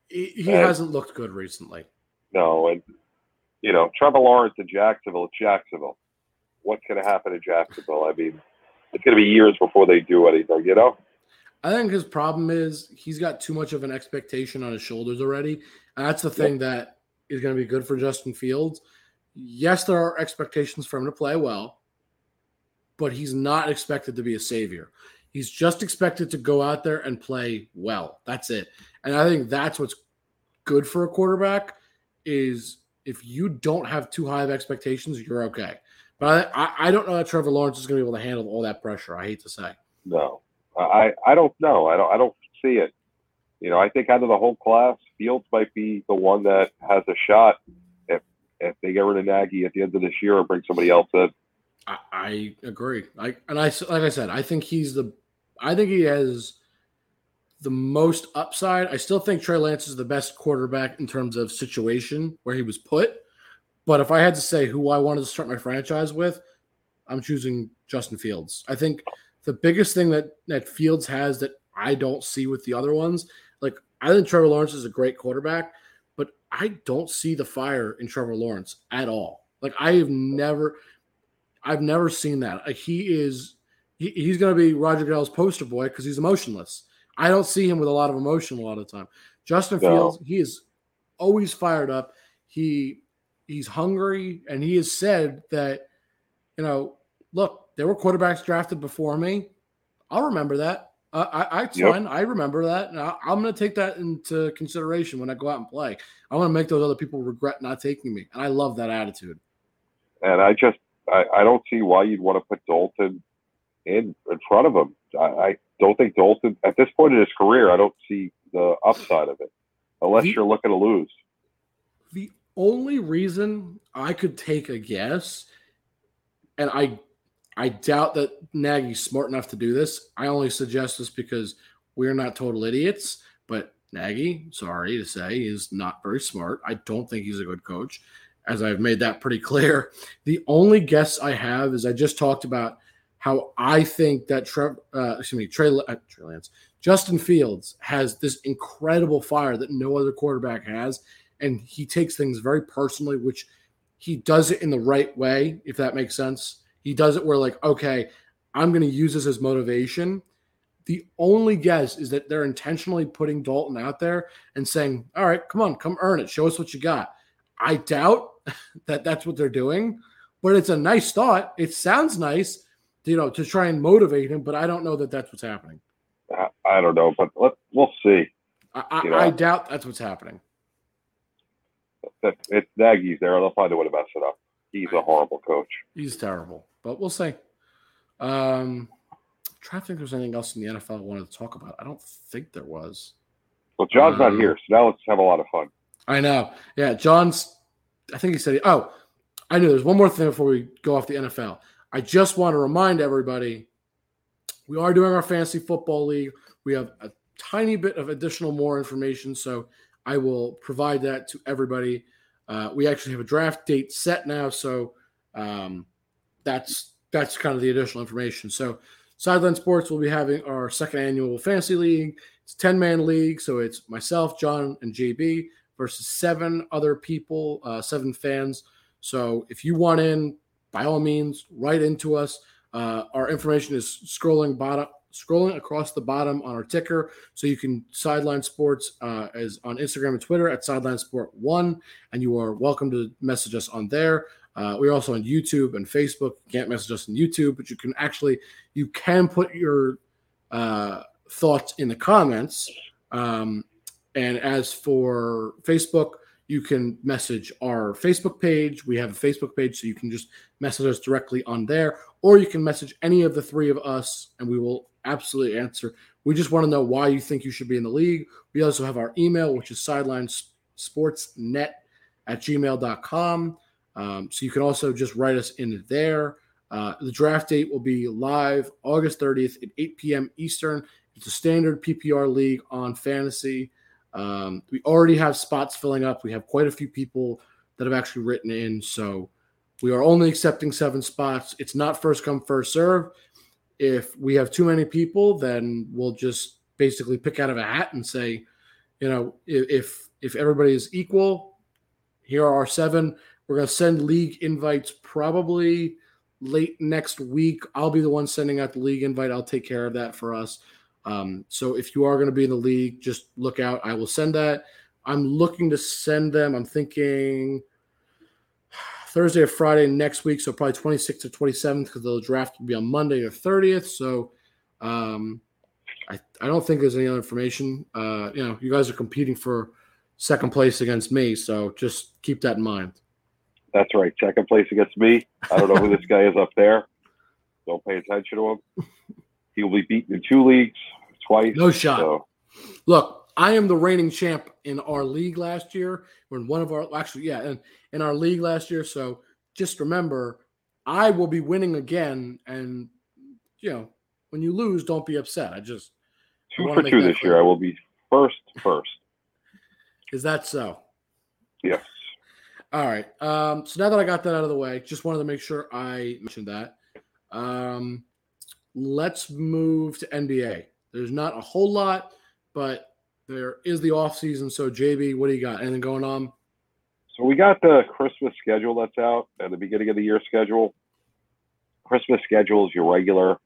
He, he hasn't looked good recently. No, and you know Trevor Lawrence in Jacksonville. It's Jacksonville. What's going to happen in Jacksonville? I mean, it's going to be years before they do anything. You know. I think his problem is he's got too much of an expectation on his shoulders already. And that's the thing that is going to be good for Justin Fields. Yes, there are expectations for him to play well, but he's not expected to be a savior. He's just expected to go out there and play well. That's it. And I think that's what's good for a quarterback is if you don't have too high of expectations, you're okay. But I, I don't know that Trevor Lawrence is going to be able to handle all that pressure. I hate to say. No, I, I don't know. I don't I don't see it. You know, I think out of the whole class, Fields might be the one that has a shot if if they get rid of Nagy at the end of this year and bring somebody else in. I, I agree. I and I like I said, I think he's the I think he has the most upside. I still think Trey Lance is the best quarterback in terms of situation where he was put. But if I had to say who I wanted to start my franchise with, I'm choosing Justin Fields. I think the biggest thing that that Fields has that I don't see with the other ones, like I think Trevor Lawrence is a great quarterback, but I don't see the fire in Trevor Lawrence at all. Like I have never, I've never seen that. Like he is, he, he's going to be Roger Goodell's poster boy because he's emotionless. I don't see him with a lot of emotion a lot of the time. Justin. Fields, he is always fired up. He he's hungry, and he has said that, you know, look, there were quarterbacks drafted before me. I'll remember that. Uh, I, I, yep. fine. I remember that. And I, am going to take that into consideration when I go out and play. I want to make those other people regret not taking me. And I love that attitude. And I just, I, I don't see why you'd want to put Dalton in in front of him. I, I don't think Dalton, at this point in his career, I don't see the upside of it. unless The- you're looking to lose. The only reason I could take a guess, and I I doubt that Nagy's smart enough to do this. I only suggest this because we're not total idiots, but Nagy, sorry to say, is not very smart. I don't think he's a good coach, as I've made that pretty clear. The only guess I have is I just talked about how I think that Trev, uh, excuse me, Trey, uh, Trey Lance, Justin Fields has this incredible fire that no other quarterback has, and he takes things very personally, which he does it in the right way, if that makes sense. He does it where, like, okay, I'm going to use this as motivation. The only guess is that they're intentionally putting Dalton out there and saying, all right, come on, come earn it. Show us what you got. I doubt that that's what they're doing, but it's a nice thought. It sounds nice, you know, to try and motivate him, but I don't know that that's what's happening. I, I don't know, but let, we'll see. I, You know. I doubt that's what's happening. That it's Nagy's there. They'll find a way to mess it up. He's a horrible coach. He's terrible, but we'll see. Um, trying to think if there's anything else in the NFL I wanted to talk about. I don't think there was. Well, John's not Um, here, so now let's have a lot of fun. I know. Yeah, John's. I think he said. Oh, I knew. There's one more thing before we go off the NFL. I just want to remind everybody, we are doing our fantasy football league. We have a tiny bit of additional more information, so I will provide that to everybody. Uh, we actually have a draft date set now, so um, that's that's kind of the additional information. So, Sideline Sports will be having our second annual fantasy league. It's a 10 man league, so it's myself, John, and JB versus seven other people, uh, seven fans. So if you want in, by all means, write into us. Uh, our information is scrolling bottom, scrolling across the bottom on our ticker, so you can sideline sports uh, as on Instagram and Twitter at sideline sport one, and you are welcome to message us on there. Uh, we're also on YouTube and Facebook. You can't message us on YouTube, but you can actually you can put your uh, thoughts in the comments. Um, and as for Facebook, you can message our Facebook page. We have a Facebook page, so you can just message us directly on there, or you can message any of the three of us, and we will absolutely answer. We just want to know why you think you should be in the league. We also have our email, which is sidelinesportsnet at gmail.com. Um, so you can also just write us in there. Uh, the draft date will be live August 30th at 8 p.m. Eastern. It's a standard PPR league on fantasy. Um, we already have spots filling up. We have quite a few people that have actually written in. So we are only accepting seven spots. It's not first come, first serve. If we have too many people, then we'll just basically pick out of a hat and say, you know, if if, everybody is equal, here are our seven. We're going to send league invites probably late next week. I'll be the one sending out the league invite. I'll take care of that for us. Um, so if you are going to be in the league, just look out. I will send that. I'm looking to send them. I'm thinking Thursday or Friday next week. So probably 26th or 27th because the draft will be on Monday or 30th. So um, I, I don't think there's any other information. Uh, you know, you guys are competing for second place against me. So just keep that in mind. That's right. Second place against me. I don't know who this guy is up there. Don't pay attention to him. He will be beaten in two leagues twice. No shot. So Look, I am the reigning champ in our league last year. We're in one of our actually, yeah, in, in our league last year. So just remember, I will be winning again. And you know, when you lose, don't be upset. I just I two wanna for two this clear. year. I will be first, first. is that so? Yes. All right. Um, so now that I got that out of the way, just wanted to make sure I mentioned that. Um, let's move to NBA. There's not a whole lot, but there is the off season. So JB, what do you got? Anything going on? So we got the Christmas schedule that's out at the beginning of the year schedule. Christmas schedule is your regular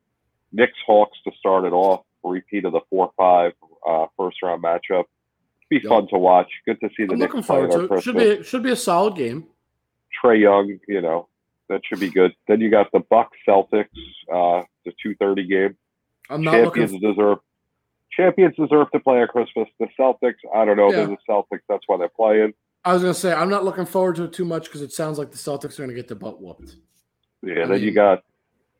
Knicks Hawks to start it off. Repeat of the four five uh, first round matchup. Be Yep. fun to watch. Good to see the I'm Knicks looking forward to it. Should be should be a solid game. Trae Young, you know, that should be good. Then you got the Bucks Celtics, uh, the two thirty game. I'm not champions looking. deserve champions deserve to play on Christmas. The Celtics, I don't know. Yeah. They're the Celtics. That's why they're playing. I was gonna say I'm not looking forward to it too much because it sounds like the Celtics are gonna get the butt whooped. Yeah. I then you got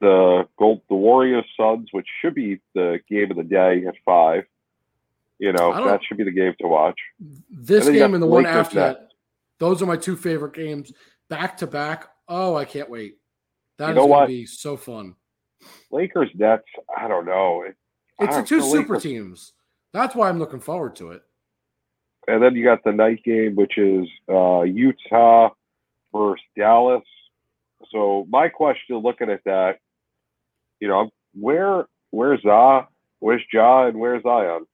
the Gold, the Warriors Suns, which should be the game of the day at five. You know, that should be the game to watch. This And game and the one after that, those are my two favorite games back to back. Oh, I can't wait. That You is going to be so fun. Lakers Nets. I don't know. It- It's the two the super Lakers- teams. That's why I'm looking forward to it. And then you got the night game, which is uh, Utah versus Dallas. So my question, looking at that, you know, where where's Ja, where's Ja, and where's Zion?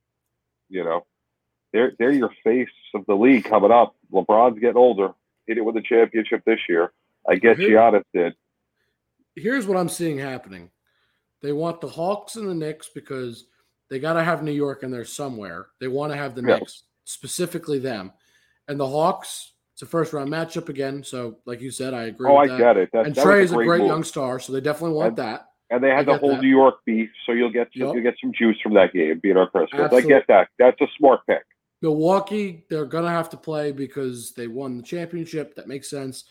You know, they're they're your face of the league coming up. LeBron's getting older. Hit it with the championship this year. I get Here- Giannis did. Here's what I'm seeing happening. They want the Hawks and the Knicks because they got to have New York in there somewhere. They want to have the Yeah. Knicks, specifically them. And the Hawks, it's a first round matchup again. So, like you said, I agree Oh, I that. get it. That, and that Trey was is a great move. young star, so they definitely want And- that. And they had the whole that. New York beef, so you'll get some, Yup. you'll get some juice from that game being on Christmas. I get that. That's a smart pick. Milwaukee, they're going to have to play because they won the championship. That makes sense.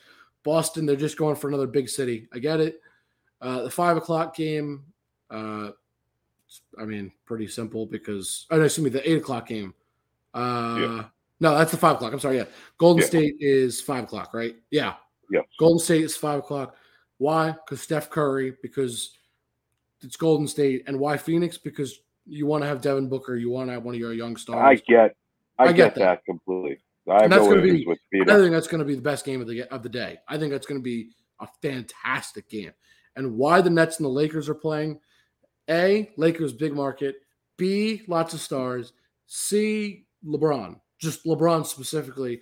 Boston, they're just going for another big city. I get it. Uh, the five o'clock game, uh, it's- I mean, pretty simple because, oh, no, excuse me, the eight o'clock game. Uh, Yeah. No, that's the five o'clock. I'm sorry. Yeah. Golden Yeah. State is five o'clock, right? Yeah. Yes. Golden State is five o'clock. Why? Because Steph Curry, because it's Golden State. And why Phoenix? Because you want to have Devin Booker. You want to have one of your young stars. I get, I, I get, get that. completely. I And that's gonna be- with I think that's going to be the best game of the of the day. I think that's going to be a fantastic game. And why the Nets and the Lakers are playing? A, Lakers big market. B, lots of stars. C, LeBron, just LeBron specifically.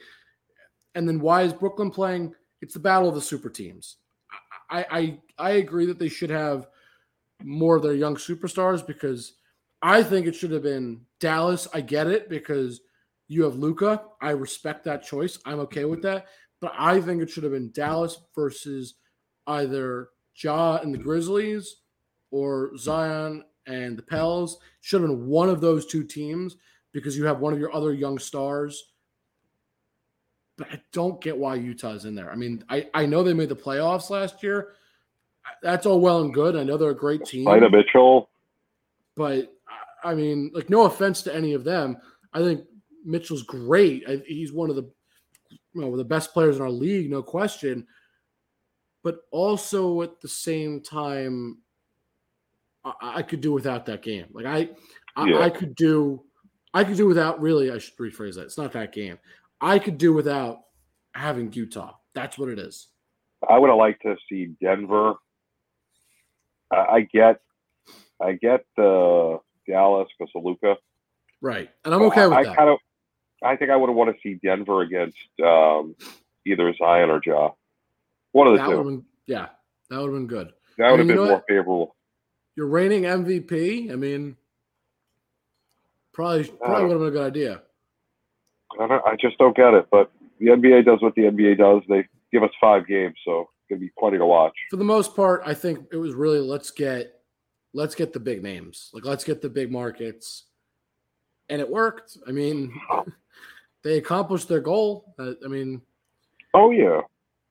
And then why is Brooklyn playing? It's the battle of the super teams. I I I agree that they should have more of their young superstars because I think it should have been Dallas. I get it because you have Luka. I respect that choice. I'm okay with that. But I think it should have been Dallas versus either Ja and the Grizzlies or Zion and the Pels. Should have been one of those two teams because you have one of your other young stars. But I don't get why Utah's in there. I mean, I, I know they made the playoffs last year. That's all well and good. I know they're a great team. Ida Mitchell. But I- mean, like, no offense to any of them. I think Mitchell's great. I, he's one of the you know the best players in our league, no question. But also at the same time, I, I could do without that game. Like I, I, Yeah. I could do, I could do without. Really, I should rephrase that. It's not that game. I could do without having Utah. That's what it is. I would have liked to see Denver. I, I get, I get the Dallas because of Luka. Right, and I'm okay with I, that. kind of, I think I would have want to see Denver against um, either Zion or Ja. One of the that two. been, yeah, that would have been good. That would have been more what? favorable. Your reigning MVP. I mean, probably probably would have been a good idea. I, don't, I just don't get it. But the NBA does what the NBA does. They give us five games, so it's gonna be plenty to watch. For the most part, I think it was really let's get let's get the big names. Like let's get the big markets. And it worked. I mean, they accomplished their goal. Uh, I mean, Oh yeah.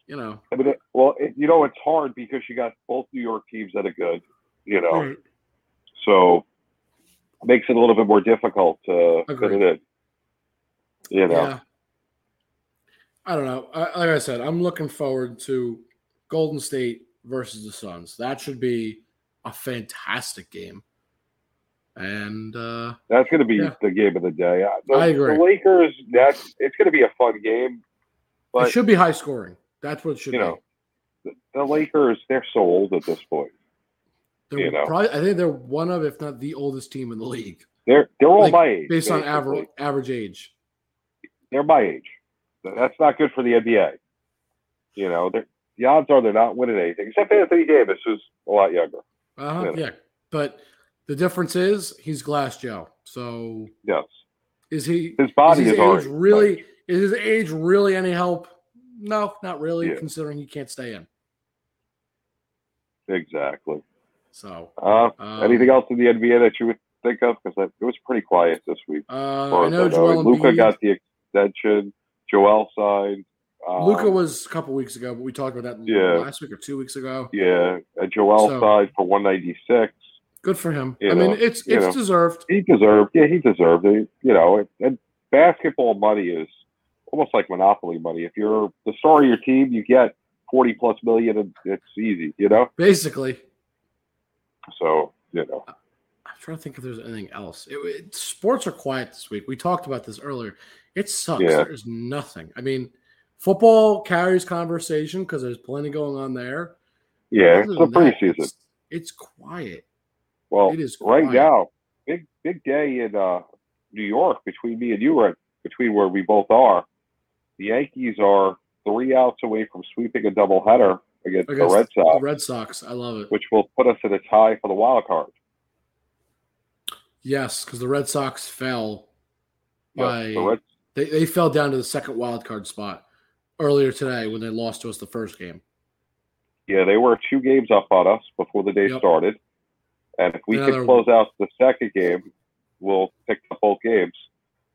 you know. I mean, it, well, it, you know, it's hard because you got both New York teams that are good. You know, Right. so makes it a little bit more difficult to fit it in. You know, Yeah. I don't know. I, like I said, I'm looking forward to Golden State versus the Suns. That should be a fantastic game. And uh that's going to be Yeah. the game of the day. The, I agree. The Lakers, that's it's going to be a fun game, it should be high scoring. That's what it should you be. know, the, the Lakers, they're so old at this point. They're you know. probably I think they're one of, if not the oldest team in the league. They're they're all Like, my age Based on average average age. They're my age. That's not good for the NBA. You know, they're, the odds are they're not winning anything except Anthony Davis, who's a lot younger. Uh-huh. Yeah. Yeah. But the difference is he's glass Joe. So Yes, is he his body is is, his age really is his age really any help? No, not really, Yeah. considering he can't stay in. exactly. So Uh, um, anything else in the NBA that you would think of? Because it was pretty quiet this week. Uh, I know Luka got the extension. Joel signed. Um, Luka was a couple weeks ago, but we talked about that Yeah. last week or two weeks ago. yeah, Joel So- signed for one ninety six. Good for him. You I mean, it's it's know. deserved. He deserved. Yeah, he deserved it. You know, and, and basketball money is almost like monopoly money. If you're the star of your team, you get forty plus million, and it's easy. You know, Basically, so you know. I'm trying to think if there's anything else. It, it- sports are quiet this week. We talked about this earlier. It sucks. Yeah. There's nothing. I mean, football carries conversation because there's plenty going on there. Yeah, it's that, preseason. It's, it's quiet. Well, it is right now, big big day in uh, New York between me and you, right between where we both are. The Yankees are three outs away from sweeping a doubleheader against, Against the Red The Sox, Red Sox. I love it. which will put us in a tie for the wild card. Yes, because the Red Sox fell Yes, by the Red, they, they fell down to the second wild card spot earlier today when they lost to us the first game. yeah, they were two games up on us before the day Yep. started, and if we Now can close out the second game, we'll pick up both games,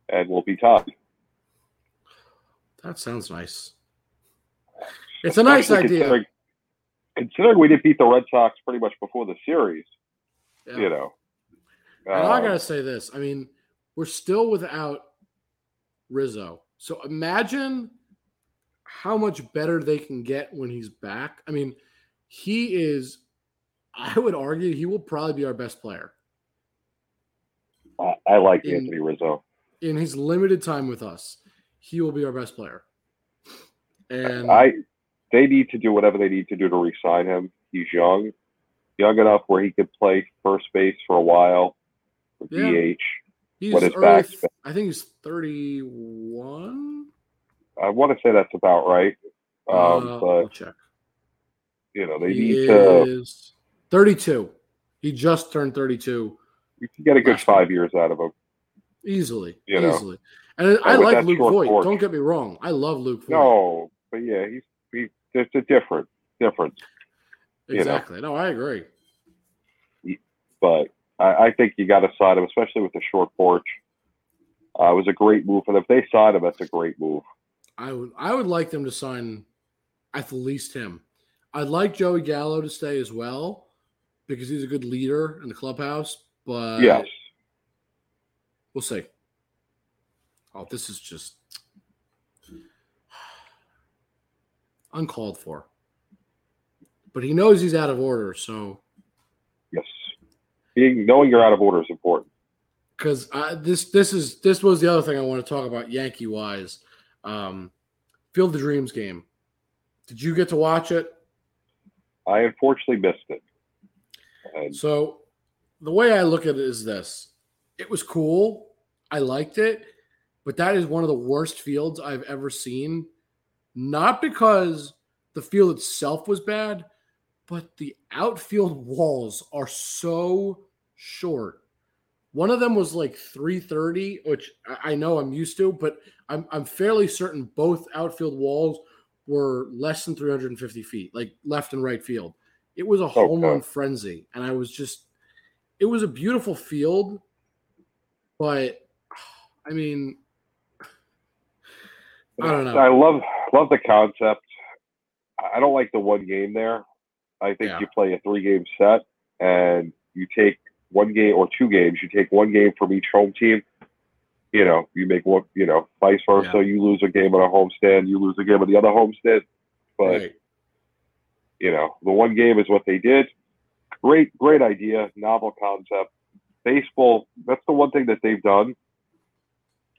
and we'll be tied. That sounds nice. It's a nice Especially idea. Considering, considering we didn't beat the Red Sox pretty much before the series, Yeah. you know. And I Um, gotta say this. I mean, we're still without Rizzo. So imagine how much better they can get when he's back. I mean, he is. I would argue he will probably be our best player I, I like in- Anthony Rizzo. in his limited time with us. He will be our best player. And I they need to do whatever they need to do to re-sign him. He's young, young enough where he could play first base for a while, or Yeah. DH. he's what his early. been. I think he's thirty-one. I want to say that's about right, um, Uh, but I'll check. you know they He need to. thirty-two. He just turned thirty-two. You can get a good five years out of him. Easily, You know. easily. And I with like Luke Voit. porch. Don't get me wrong. I love Luke Voit. No, but yeah, he's he. It's a different difference, you know. exactly. No, I agree. but I, I think you got to sign him, especially with the short porch. Uh, it was a great move, and if they sign him, that's a great move. I would. I would like them to sign at least him. I'd like Joey Gallo to stay as well because he's a good leader in the clubhouse. But yes, we'll see. Oh, this is just uncalled for. But he knows he's out of order, so yes. Being knowing you're out of order is important. because uh, this this is this was the other thing I want to talk about Yankee wise. Um, Field of Dreams game. Did you get to watch it? I unfortunately missed it. And So the way I look at it is this: it was cool. I liked it, but that is one of the worst fields I've ever seen. Not because the field itself was bad, but the outfield walls are so short. One of them was like 330, which I know I'm used to, but I'm, I'm fairly certain both outfield walls were less than 350 feet, like left and right field. It was a home run frenzy. And I was just, it was a beautiful field, but I mean, I don't know. I love love the concept. I don't like the one game there. I think Yeah. you play a three game set and you take one game or two games. You take one game from each home team. You know, you make one. You know, vice versa. Yeah. You lose a game on a homestand, you lose a game on the other homestand. But right. you know, the one game is what they did. Great, great idea, novel concept. Baseball, that's the one thing that they've done.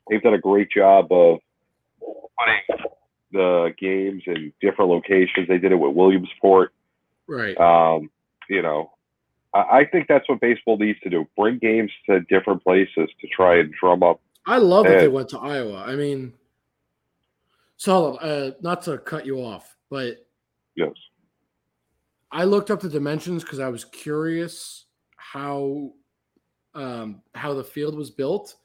They've done a great job of putting the games in different locations. They did it with Williamsport. Right. Um, you know, I, think that's what baseball needs to do: bring games to different places to try and drum up. I love that they went to Iowa. I mean, so uh, not to cut you off, but Yes, I looked up the dimensions because I was curious how um, how the field was built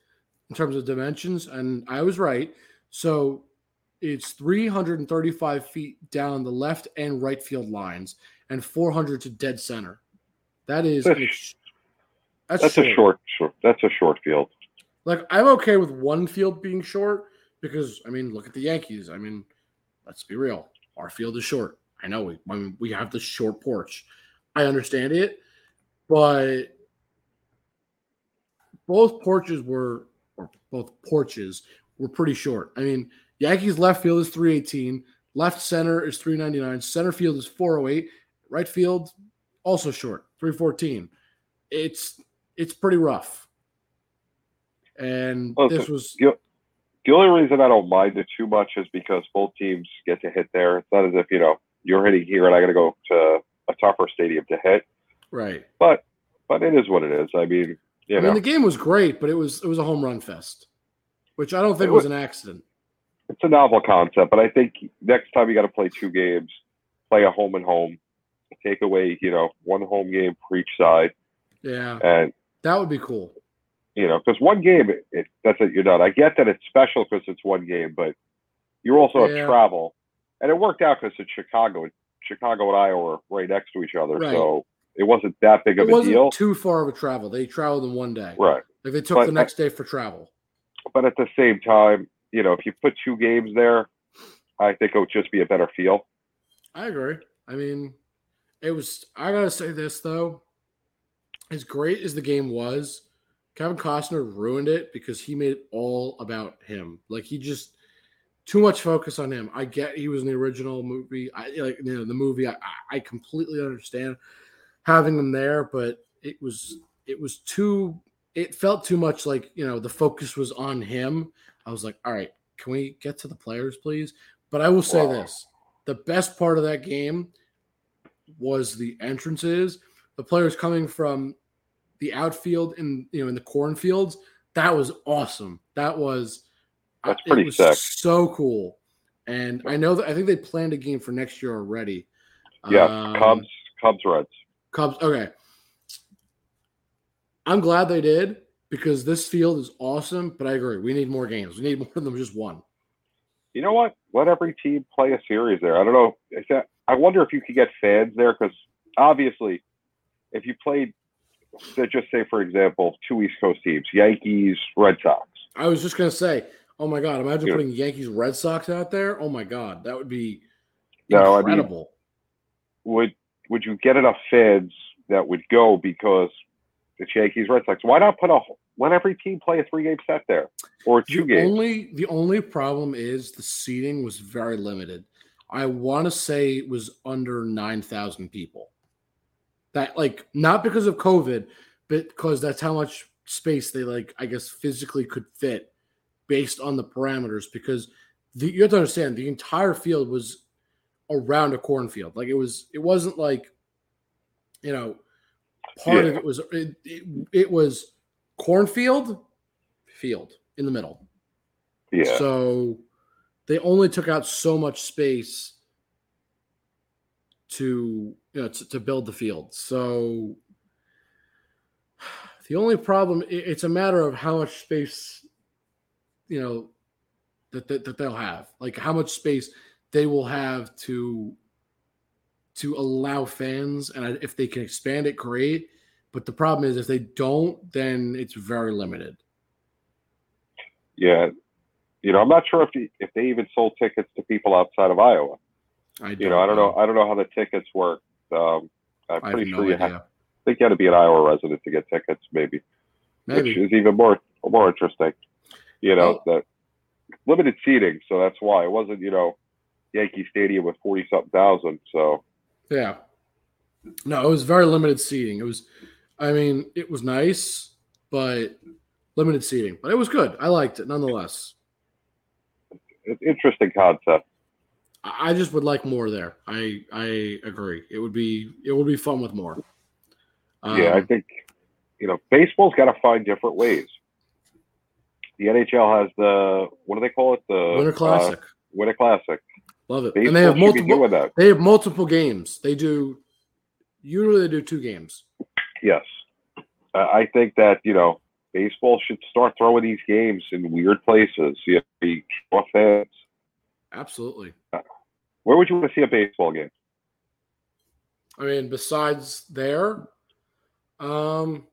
in terms of dimensions, and I was right. So it's 335 feet down the left and right field lines, and 400 to dead center. That is That's- ex- that's, that's a short, short. That's a short field. Like I'm okay with one field being short because I mean, look at the Yankees. I mean, let's be real. Our field is short. I know we I mean, we have the short porch. I understand it, but both porches were, or both porches were pretty short. I mean, Yankees left field is 318, left center is 399, center field is 408, right field also short, 314. It's it's pretty rough. And Well, this was the, the only reason I don't mind it too much is because both teams get to hit there. It's not as if you know you're hitting here and I got to go to a tougher stadium to hit. right. But but it is what it is. I mean, you I know, mean, the game was great, but it was it was a home run fest, which I don't think was was- an accident. it's a novel concept. But I think next time you got to play two games, play a home and home, take away you know one home game for each side, Yeah, and that would be cool. you know because one game it, it, that's it. You're done. I get that it's special because it's one game, but you're also Yeah. have travel, and it worked out because it's Chicago. Chicago and Iowa are right next to each other, Right. so it wasn't that big It of a wasn't deal. too far of a travel. They traveled in one day. Right. Like they took But- the next day for travel. But at the same time, you know, if you put two games there, I think it would just be a better feel. I agree. I mean, it was. I gotta say this though. As great as the game was, Kevin Costner ruined it because he made it all about him. Like he just too much focus on him. I get he was in the original movie. I like you know the movie. I, I- completely understand having him there, but it was it was too. It felt too much like you know the focus was on him. I was like, all right, can we get to the players, please? But I will say Wow. this: the best part of that game was the entrances, the players coming from the outfield and you know in the cornfields. That was awesome. That was That's it pretty was sick. So cool. And I know that I think they planned a game for next year already. Yeah, Um, Cubs, Cubs, Reds. Cubs. Okay. I'm glad they did because this field is awesome, but I agree. We need more games. We need more than just one. You know what? Let every team play a series there. I don't know. That, I wonder if you could get fans there because obviously, if you played, just say for example, two East Coast teams, Yankees, Red Sox. I was just gonna say, oh my god, imagine Yeah. putting Yankees Red Sox out there. Oh my god, that would be No, I mean- incredible. Would would you get enough fans that would go because it's Yankees, Red Sox? Why not put a let every team play a three game set there or two the games? only the only problem is the seating was very limited. I want to say it was under nine thousand people. That like not because of COVID, but because that's how much space they like. I guess physically could fit based on the parameters. Because the, you have to understand the entire field was around a cornfield. Like it was. It wasn't like you know part of it was it, it, it was cornfield field in the middle. yeah, So they only took out so much space to you know to, to build the field. So the only problem it's a matter of how much space you know that, that, that they'll have like how much space they will have to to allow fans and if they can expand it great but the problem is if they don't then it's very limited yeah. You know, I'm not sure if the, if they even sold tickets to people outside of Iowa. I You know, I don't know. I don't know how the tickets work. Um, I'm I pretty no sure you idea. have, think you got to be an Iowa resident to get tickets, maybe, maybe which is even more more interesting. You know, that limited seating, so that's why it wasn't. You know, Yankee Stadium with forty something thousand. So Yeah. No, it was very limited seating. It was, I mean, it was nice, but limited seating. But it was good. I liked it nonetheless. It's interesting concept. I just would like more there. I I agree. It would be it would be fun with more. yeah, I Um, think you know baseball's got to find different ways. The NHL has the what do they call it? The Winter uh, Classic. Winter Classic. Love it. Baseball and they have multiple they have multiple games. They do usually they do two games. Yes. Uh, I think that, you know, baseball should start throwing these games in weird places. You know, be draw fans. Absolutely. Where would you want to see a baseball game? I mean, besides there, um,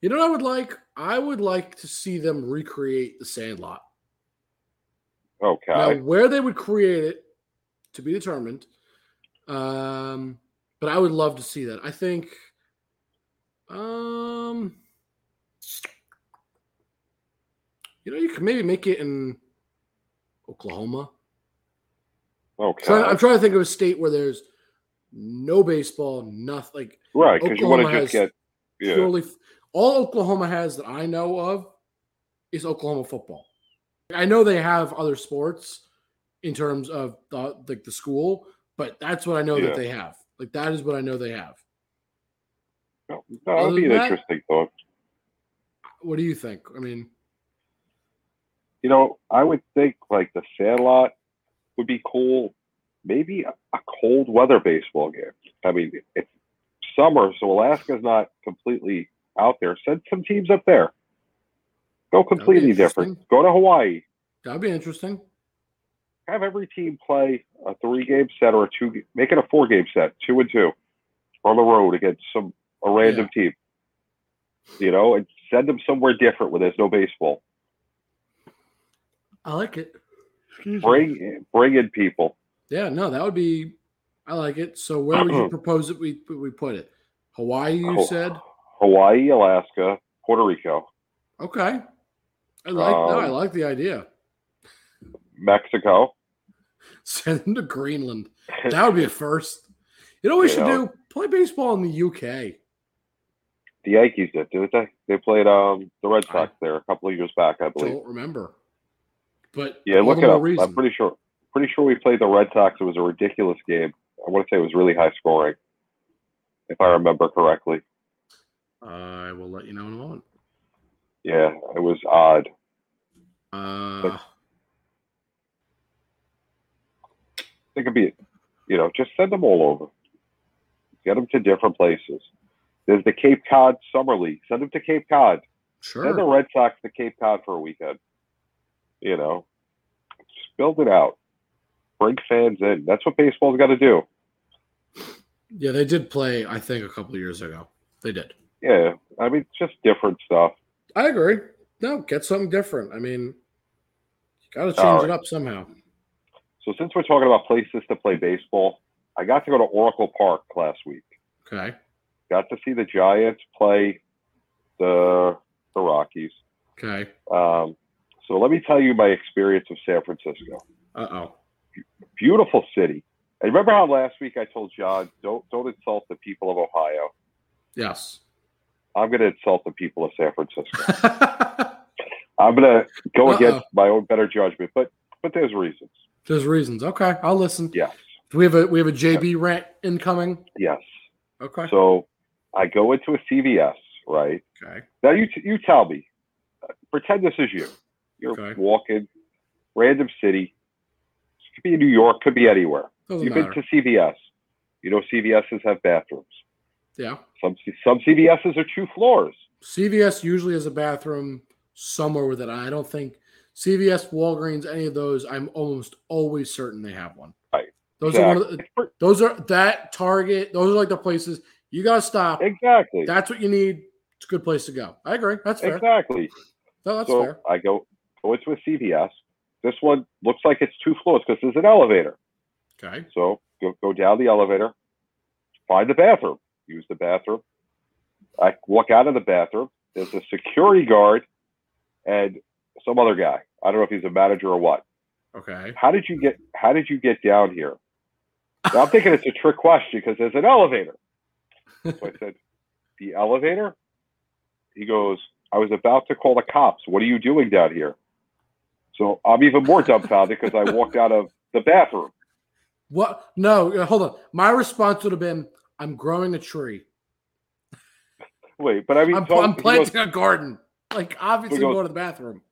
you know what I would like? I would like to see them recreate the Sandlot. Okay. Now, where they would create it to be determined. Um, but I would love to see that. I think, um, You know, you could maybe make it in Oklahoma. Oh, okay. Trying, I'm trying to think of a state where there's no baseball, nothing like right, because you want to just get yeah. purely all Oklahoma has that I know of is Oklahoma football. I know they have other sports in terms of the, like the school, but that's what I know Yeah. that they have. Like that is what I know they have. Oh, no, that would be an that- interesting thought. What do you think? I mean, You know, I would think like the Sandlot would be cool. Maybe a, a cold weather baseball game. I mean, it's summer, so Alaska's not completely out there. Send some teams up there. Go completely different. Go to Hawaii. that'd be interesting. Have every team play a three-game set or a two. Make it a four-game set, two and two, on the road against some a random team. You know, and send them somewhere different where there's no baseball. I like it. Excuse me. Bring bring in people. Yeah, no, that would be. I like it. So where would you propose that we we put it? Hawaii, you Ho- said. Hawaii, Alaska, Puerto Rico, Okay. I like. no, I Um, like the idea. Mexico. Send them to Greenland. That would be a first. You know what we You should know. do? Play baseball in the UK. the Yankees did, didn't they? They played um the Red I Sox there a couple of years back, I believe. Don't remember. But Yeah, look it more up. reason. I'm pretty sure. Pretty sure we played the Red Sox. It was a ridiculous game. I want to say it was really high scoring, if I remember correctly. I will let you know in a moment. Yeah, it was odd. Uh, It could be, you know, just send them all over. Get them to different places. There's the Cape Cod Summer League. Send them to Cape Cod. Sure. Send the. Red Sox to Cape Cod for a weekend. You know, just build it out. Bring fans in. That's what baseball's got to do. Yeah, they did play. I think a couple of years ago. They did. Yeah, I mean, just different stuff. I agree. No, get something different. I mean, you got to change All it up somehow. So since we're talking about places to play baseball, I got to go to Oracle Park last week. Okay. Got to see the Giants play the the Rockies. Okay. Um, so let me tell you my experience of San Francisco. Uh oh. Beautiful city. And remember how last week I told John, don't don't insult the people of Ohio. Yes. I'm going to insult the people of San Francisco. I'm going to go Uh-oh. against my own better judgment, but but there's reasons. There's reasons. Okay, I'll listen. Yes, Do we have a we have a JB rant incoming? yes. Okay. So I go into a CVS, right? Okay. Now you you tell me. Uh, Pretend this is you. You're Okay. walking, random city. Could be in New York, could be anywhere. Doesn't You've matter. been to CVS. You know CVSs have bathrooms. yeah. Some some CVSs are two floors. CVS usually has a bathroom somewhere with it. I don't think CVS, Walgreens, any of those. I'm almost always certain they have one. Right. Those are one of the, those are that Target. Those are like the places you gotta stop. Exactly. That's what you need. It's a good place to go. I agree. That's fair. Exactly. No, that's so fair. I go into a CVS. This one looks like it's two floors because there's an elevator. Okay. So go, go down the elevator, find the bathroom, use the bathroom. I walk out of the bathroom. There's a security guard and some other guy. I don't know if he's a manager or what. Okay. How did you get? How did you get down here? Now, I'm thinking it's a trick question because there's an elevator. So I said, the elevator? He goes, I was about to call the cops. What are you doing down here? So I'm even more dumbfounded because I walked out of the bathroom. What? No, uh, hold on. My response would have been, "I'm growing a tree. Wait, but I mean, I'm, so I'm he goes- planting a garden. Like obviously, goes- go to the bathroom.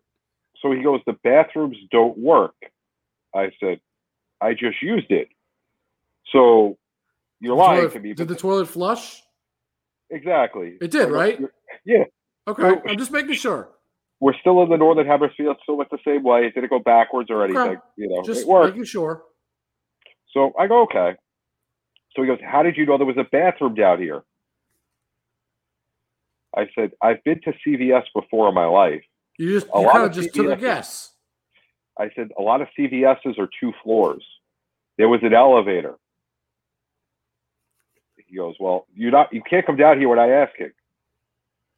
so he goes, the bathrooms don't work. I said, I just used it. So you're The lying toilet- to me. Did the toilet flush? exactly. It did, right? Yeah. Okay. Well- I'm just making sure. We're still in the northern hemisphere. It still went the same way. It didn't go backwards or anything. Okay. You know, Just it worked. making sure. So I go, okay. So he goes, How did you know there was a bathroom down here? I said, I've been to CVS before in my life. You just A you lot of just took a guess. I said, A lot of CVSs are two floors. There was an elevator. He goes, Well, you're not you can't come down here without asking.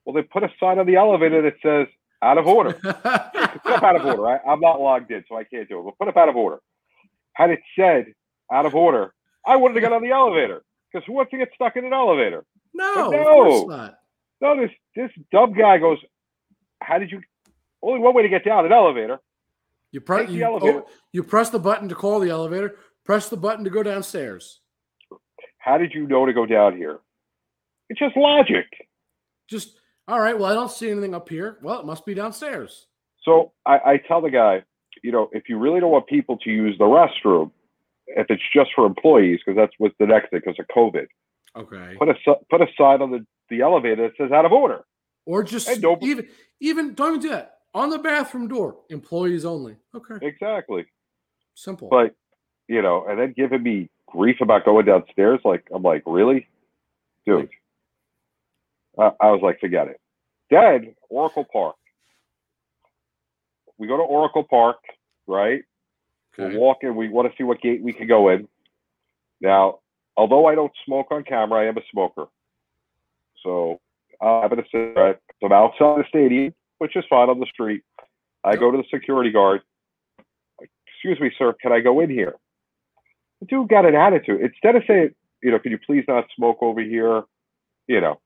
Well, they put a sign on the elevator that says out of order. put up out of order. I, I'm not logged in, so I can't do it. But put up out of order. Had it said out of order, I wouldn't have got on the elevator because who wants to get stuck in an elevator? No, no. course not. No, this this dumb guy goes. How did you? Only one way to get down an elevator. You press you, oh, elevator. oh, you press the button to call the elevator. Press the button to go downstairs. How did you know to go down here? It's just logic. Just all right. Well, I don't see anything up here. Well, it must be downstairs. So I, I tell the guy, you know, if you really don't want people to use the restroom, if it's just for employees, because that's what's the next thing because of COVID, Okay. put a put a sign on the, the elevator that says out of order. Or just Hey, don't- even even don't even do that on the bathroom door. Employees only. Okay. Exactly. Simple. But you know, and then giving me grief about going downstairs, like I'm like, really, dude. I, I was like, forget it. Dead Oracle Park. We go to Oracle Park, right? okay. We're walking. We want to see what gate we can go in. Now, although I don't smoke on camera, I am a smoker. So I'm having a cigarette. So I'm outside the stadium, which is fine on the street. I go to the security guard. Excuse me, sir. Can I go in here? The dude got an attitude. Instead of saying, you know, can you please not smoke over here? You know,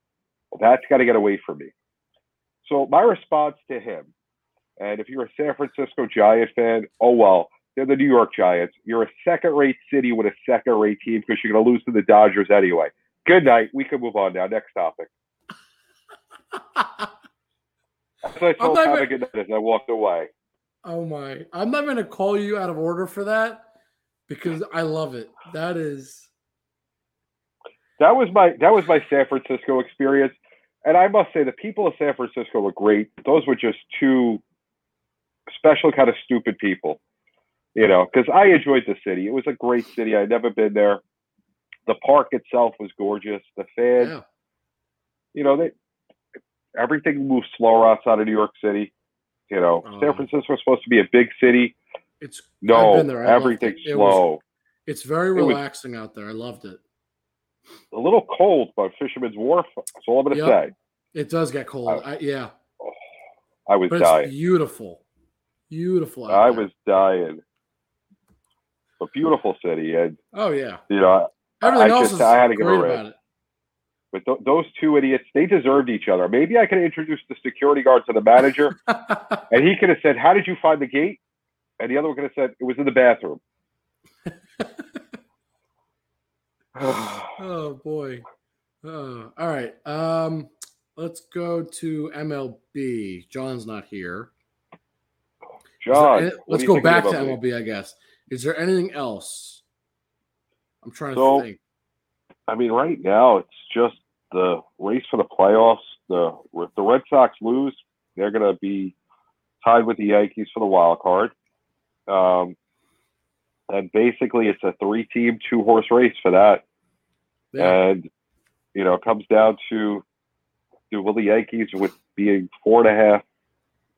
that's got to get away from me. So my response to him, and if you're a San Francisco Giant fan, oh well, they're the New York Giants. You're a second-rate city with a second-rate team because you're going to lose to the Dodgers anyway. Good night. We can move on now. Next topic. So I told Tom even- good night as I walked away. oh my! I'm not going to call you out of order for that because I love it. That is That was my that was my San Francisco experience, and I must say the people of San Francisco were great. Those were just two special kind of stupid people, you know. Because I enjoyed the city. It was a great city. I'd never been there. The park itself was gorgeous. The fans, yeah. you know, they everything moves slower outside of New York City. You know, Oh. San Francisco is supposed to be a big city. It's No, I've been there. I everything's it. It was- slow. it's very was- relaxing out there. I loved it. A little cold, by Fisherman's Wharf. That's all I'm going to Yep. say. It does get cold. Oh, I, yeah, oh, I was but dying. beautiful, beautiful. I there. was dying. A beautiful city, and Oh yeah. you know, Everything I else just- is I had to give a it. but th- those two idiots, they deserved each other. Maybe I could have introduced the security guard to the manager, and he could have said, "How did you find the gate?" And the other one could have said, "It was in the bathroom." oh boy. Oh, all right. Um, let's go to MLB. John's not here. John, any- let's go back to about me? MLB. I guess. Is there anything else? I'm trying So- to think. I mean, right now it's just the race for the playoffs. The if the Red Sox lose, they're going to be tied with the Yankees for the wild card. Um, and basically, it's a three-team, two-horse race for that. Yeah. And you know, it comes down to do will the Yankees, with being four and a half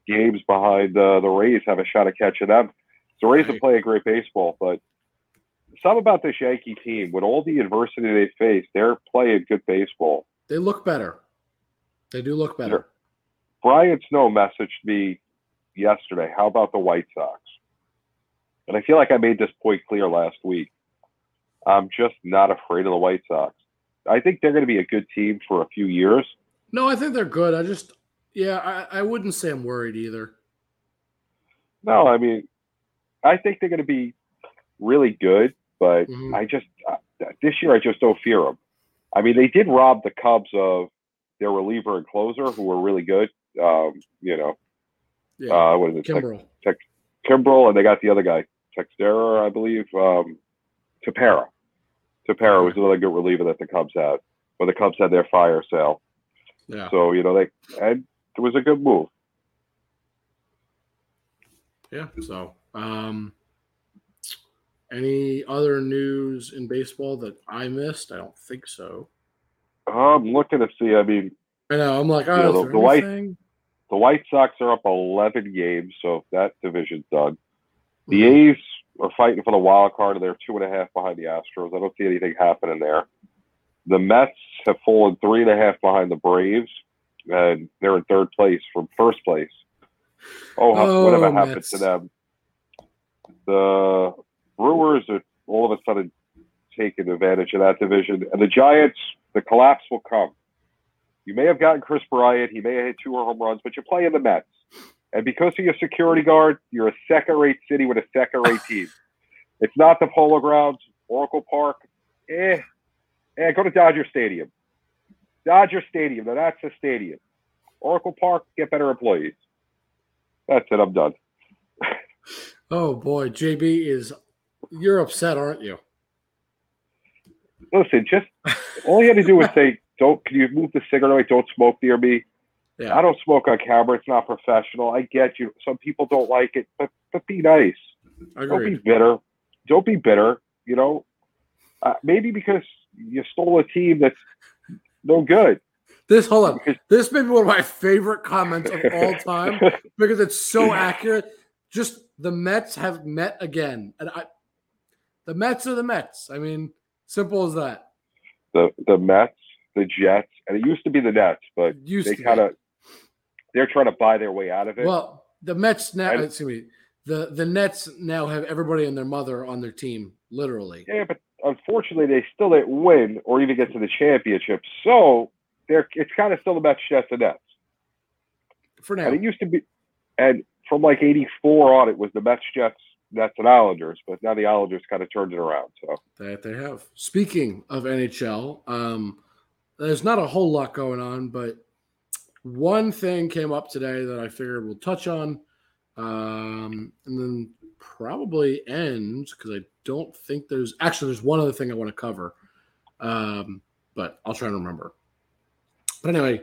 games behind uh, the Rays, have a shot at catching them? The Rays are Right. playing great baseball, but something about this Yankee team, with all the adversity they face, they're playing good baseball. They look better. They do look better. Brian Snow messaged me yesterday. How about the White Sox? And I feel like I made this point clear last week. I'm just not afraid of the White Sox. I think they're going to be a good team for a few years. No, I think they're good. I just, yeah, I, I wouldn't say I'm worried either. No, I mean, I think they're going to be really good, but Mhm. I just uh, this year I just don't fear them. I mean, they did rob the Cubs of their reliever and closer, who were really good. Um, you know, Yeah, uh, what is it, Kimbrel. Kimbrel, and they got the other guy, Textera, I believe, um, Tepera. Tepera was another good reliever that the Cubs had when the Cubs had their fire sale. Yeah, So you know they and it was a good move. yeah. So, um, any other news in baseball that I missed? I don't think so. I'm looking to see. I mean, I know. I'm like, oh, the- the White- The White Sox are up 11 games, so that division's done. The Mhm. A's are fighting for the wild card, and they're two and a half behind the Astros. I don't see anything happening there. The Mets have fallen three and a half behind the Braves, and they're in third place from first place. Oh, Oh, whatever happened to them? The Brewers are all of a sudden taking advantage of that division, and the Giants. The collapse will come. You may have gotten Kris Bryant. He may have hit two home runs, but you're playing the Mets. And because of your security guard, you're a second-rate city with a second-rate team. It's not the Polo Grounds, Oracle Park. Eh, eh. Go to Dodger Stadium. Dodger Stadium. Now that's a stadium. Oracle Park. Get better employees. That's it. I'm done. Oh boy, JB is you're upset, aren't you? Listen, just all you had to do was say, "Don't." Can you move the cigarette away? Don't smoke near me. Yeah. I don't smoke on camera. It's not professional. I get you. Some people don't like it, but but be nice. Don't be bitter. Don't be bitter. You know, uh, maybe because you stole a team that's no good. This hold on. This may be one of my favorite comments of all time because it's so accurate. Just the Mets have met again, and I, the Mets are the Mets. I mean, simple as that. the the Mets, the Jets, and it used to be the Nets, but used they kind of they're trying to buy their way out of it. Well, the Mets now. And- excuse me. The the Nets now have everybody and their mother on their team, literally. yeah, but unfortunately, they still didn't win or even get to the championship. So they're it's kind of still the Mets, Jets, and Nets. For now, And it used to be, and from like '84 on, it was the Mets, Jets, Nets, and Islanders. But now the Islanders kind of turned it around. So that they have. Speaking of NHL, um, there's not a whole lot going on, but one thing came up today that I figured we'll touch on, um, and then probably end because I don't think there's actually there's one other thing I want to cover, um, but I'll try and remember. But anyway,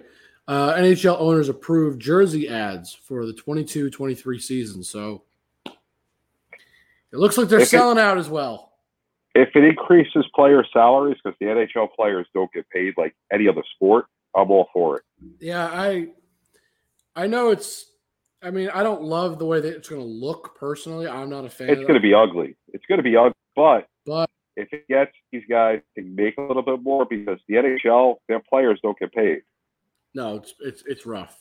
uh, NHL owners approved jersey ads for the 22-23 season, so it looks like they're If it- selling out as well. if it increases player salaries because the NHL players don't get paid like any other sport, I'm all for it. Yeah, I I know it's I mean, I don't love the way that it's going to look personally. I'm not a fan It's of going to be ugly. It's going to be ugly, but But- if it gets these guys to make a little bit more because the NHL, their players don't get paid. No, it's it's it's rough.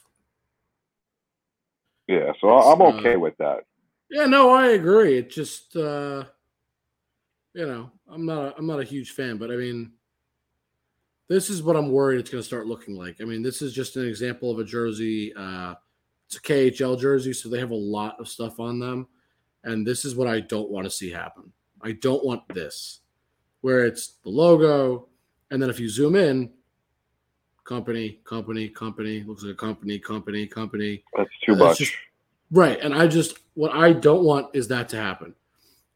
Yeah, so I- I'm okay uh, with that. Yeah, no, I agree. It just uh you know, I'm not a, I'm not a huge fan, but I mean this is what I'm worried it's going to start looking like. I mean, this is just an example of a jersey uh it's a KHL jersey, so they have a lot of stuff on them, and this is what I don't want to see happen. I don't want this where it's the logo and then if you zoom in company, company, company, looks like a company, company, company. That's too That's much. just- Right. And I just, what I don't want is that to happen.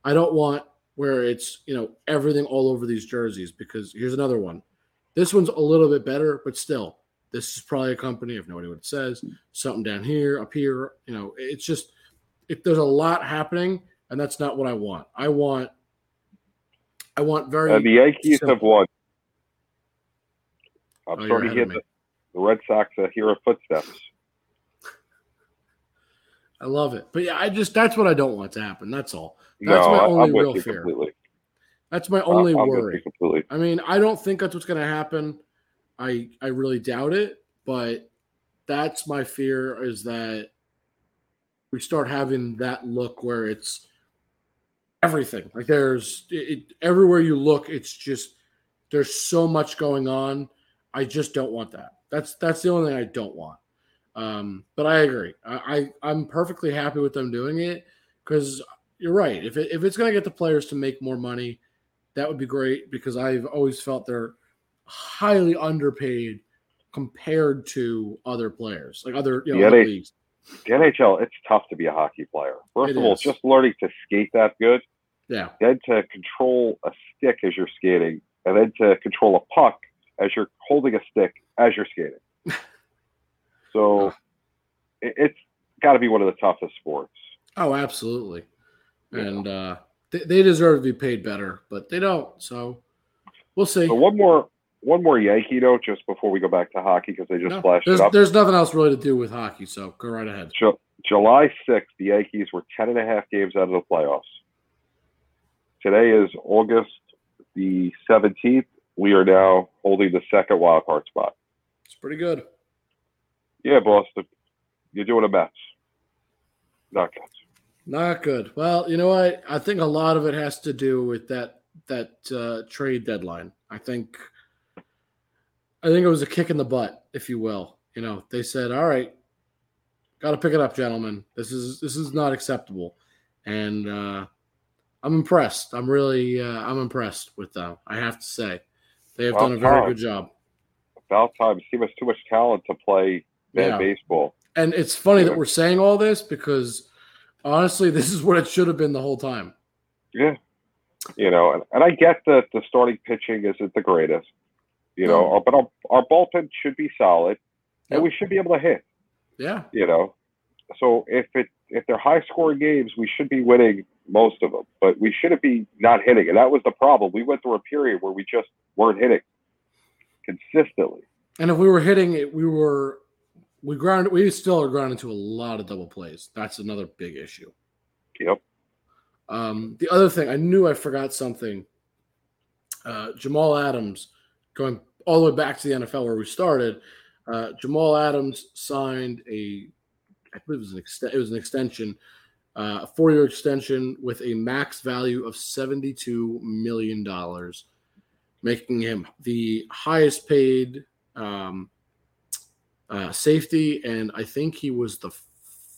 I don't want where it's, you know, everything all over these jerseys because here's another one. This one's a little bit better, but still, this is probably a company. I have no idea what it says. Something down here, up here. You know, it's just, if there's a lot happening, and that's not what I want. I want, I want very. and the Yankees have won. I'm Oh, starting to hear the, the Red Sox uh, hear of footsteps. I love it. But yeah, I just, that's what I don't want to happen. That's all. No, That's my only real fear. completely. That's my only you worry. completely. I mean, I don't think that's what's going to happen. I I really doubt it, but that's my fear is that we start having that look where it's everything. Like there's it, everywhere you look, it's just there's so much going on. I just don't want that. That's that's the only thing I don't want. Um, but I agree. I, I I'm perfectly happy with them doing it because you're right. If it, if it's going to get the players to make more money, that would be great because I've always felt they're highly underpaid compared to other players, like other you know other they- leagues. The NHL, it's tough to be a hockey player. First It of all, is. just learning to skate that good, Yeah, then to control a stick as you're skating, and then to control a puck as you're holding a stick as you're skating. So it, it's got to be one of the toughest sports. oh, absolutely. Yeah. And uh, they, they deserve to be paid better, but they don't. So we'll see. So one more, one more Yankee note just before we go back to hockey because they just No, flashed there's, it up. there's nothing else really to do with hockey, so go right ahead. Ju- July 6th, the Yankees were 10 and a half games out of the playoffs. Today is August the 17th. We are now holding the second wild card spot. It's pretty good. Yeah, boss, you're doing a Mets. Not good. Not good. Well, you know what? I think a lot of it has to do with that that uh, trade deadline. I think I think it was a kick in the butt, if you will. You know, they said, "All right, got to pick it up, gentlemen. This is this is not acceptable," and uh, I'm impressed. I'm really uh, I'm impressed with them. I have to say, they have done a very time. good job. About time. He has too much talent to play bad Yeah. baseball. And it's funny that we're saying all this because honestly, this is what it should have been the whole time. Yeah. You know, and, and I get that the starting pitching isn't the greatest. You know, No. but our, our bullpen should be solid, and Yep. we should be able to hit. Yeah. You know, so if it if they're high scoring games, we should be winning most of them, but we shouldn't be not hitting, and that was the problem. We went through a period where we just weren't hitting consistently. And if we were hitting it, we were we ground we still are ground into a lot of double plays. That's another big issue. Yep. Um, the other thing, I knew I forgot something. Uh, Jamal Adams, going all the way back to the NFL where we started, uh, Jamal Adams signed a, I believe it was an ext- it was an extension, uh, a four year extension with a max value of seventy two million dollars, making him the highest paid um, uh, safety, and I think he was the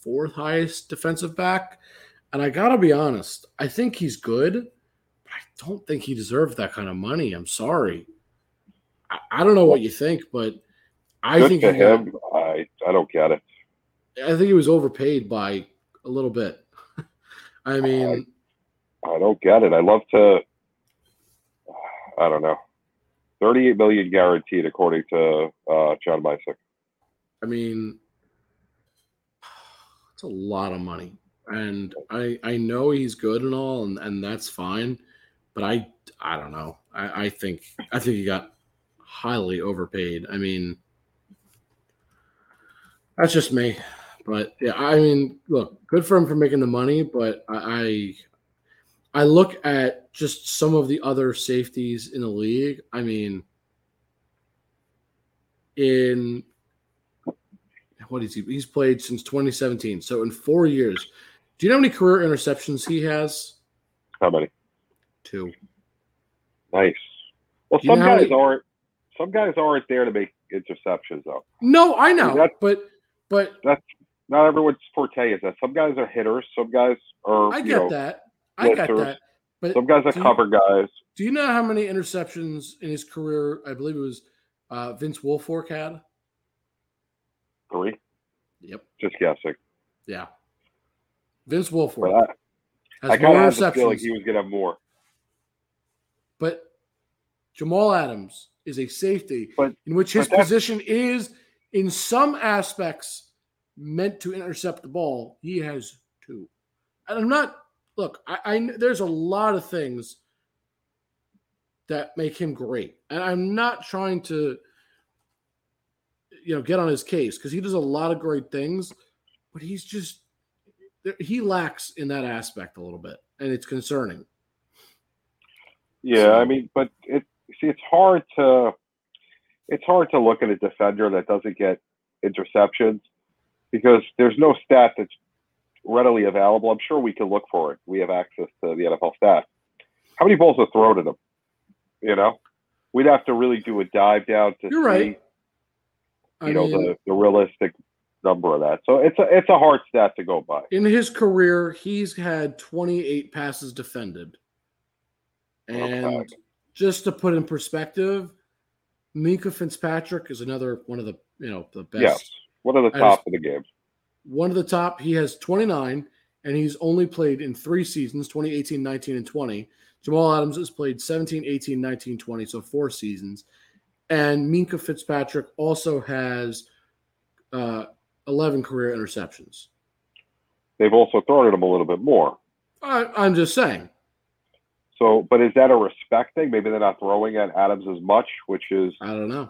fourth highest defensive back. And I gotta be honest, I think he's good, but I don't think he deserved that kind of money. I'm sorry. I, I don't know what you think, but I Good think for he got- him. I I don't get it. I think he was overpaid by a little bit. I mean, I don't get it. I love to. I don't know. Thirty-eight million guaranteed, according to uh, John Mysick. I mean, it's a lot of money, and I I know he's good and all, and, and that's fine, but I I don't know. I, I think I think he got highly overpaid. I mean, that's just me, but yeah, I mean, look, good for him for making the money, but I I, I look at just some of the other safeties in the league. I mean, in what is he? He's played since 2017. So in four years, do you know how many career interceptions he has? How many? Two. Nice. Well, you some guys many- aren't. Some guys aren't there to make interceptions, though. No, I know, That's- but but that's Not everyone's forte is that. Some guys are hitters. Some guys are. I you get know, that. I get that. But Some guys are do you- cover guys. do you know how many interceptions in his career? I believe it was uh, Vince Wilfork had. Three. Yep. Just guessing. Yeah. Vince Wilfork I, I kind of feeling interceptions. he was going to have more. But Jamal Adams is a safety But- in which his position is, in some aspects, meant to intercept the ball. He has two. And I'm not, look, I, I there's a lot of things that make him great. And I'm not trying to, you know, get on his case because he does a lot of great things, but he's just, he lacks in that aspect a little bit. And it's concerning. Yeah, So- I mean, but it see, it's hard to it's hard to look at a defender that doesn't get interceptions because there's no stat that's readily available. I'm sure we can look for it. We have access to the NFL stats. How many balls are thrown at him? You know, we'd have to really do a dive down to You're see, right. I you know, mean, the, the realistic number of that. So it's a it's a hard stat to go by. in his career, he's had 28 passes defended. Oh, and Okay. just to put in perspective, Minkah Fitzpatrick is another one of the you know the best. Yes, one of the top just- of the games. One of the top. He has 29, and he's only played in three seasons: 2018, 19, and 20. Jamal Adams has played 17, 18, 19, 20, so four seasons. And Minkah Fitzpatrick also has uh, 11 career interceptions. They've also thrown at him a little bit more. I, I'm just saying. So, but is that a respect thing? Maybe they're not throwing at Adams as much, which is I don't know.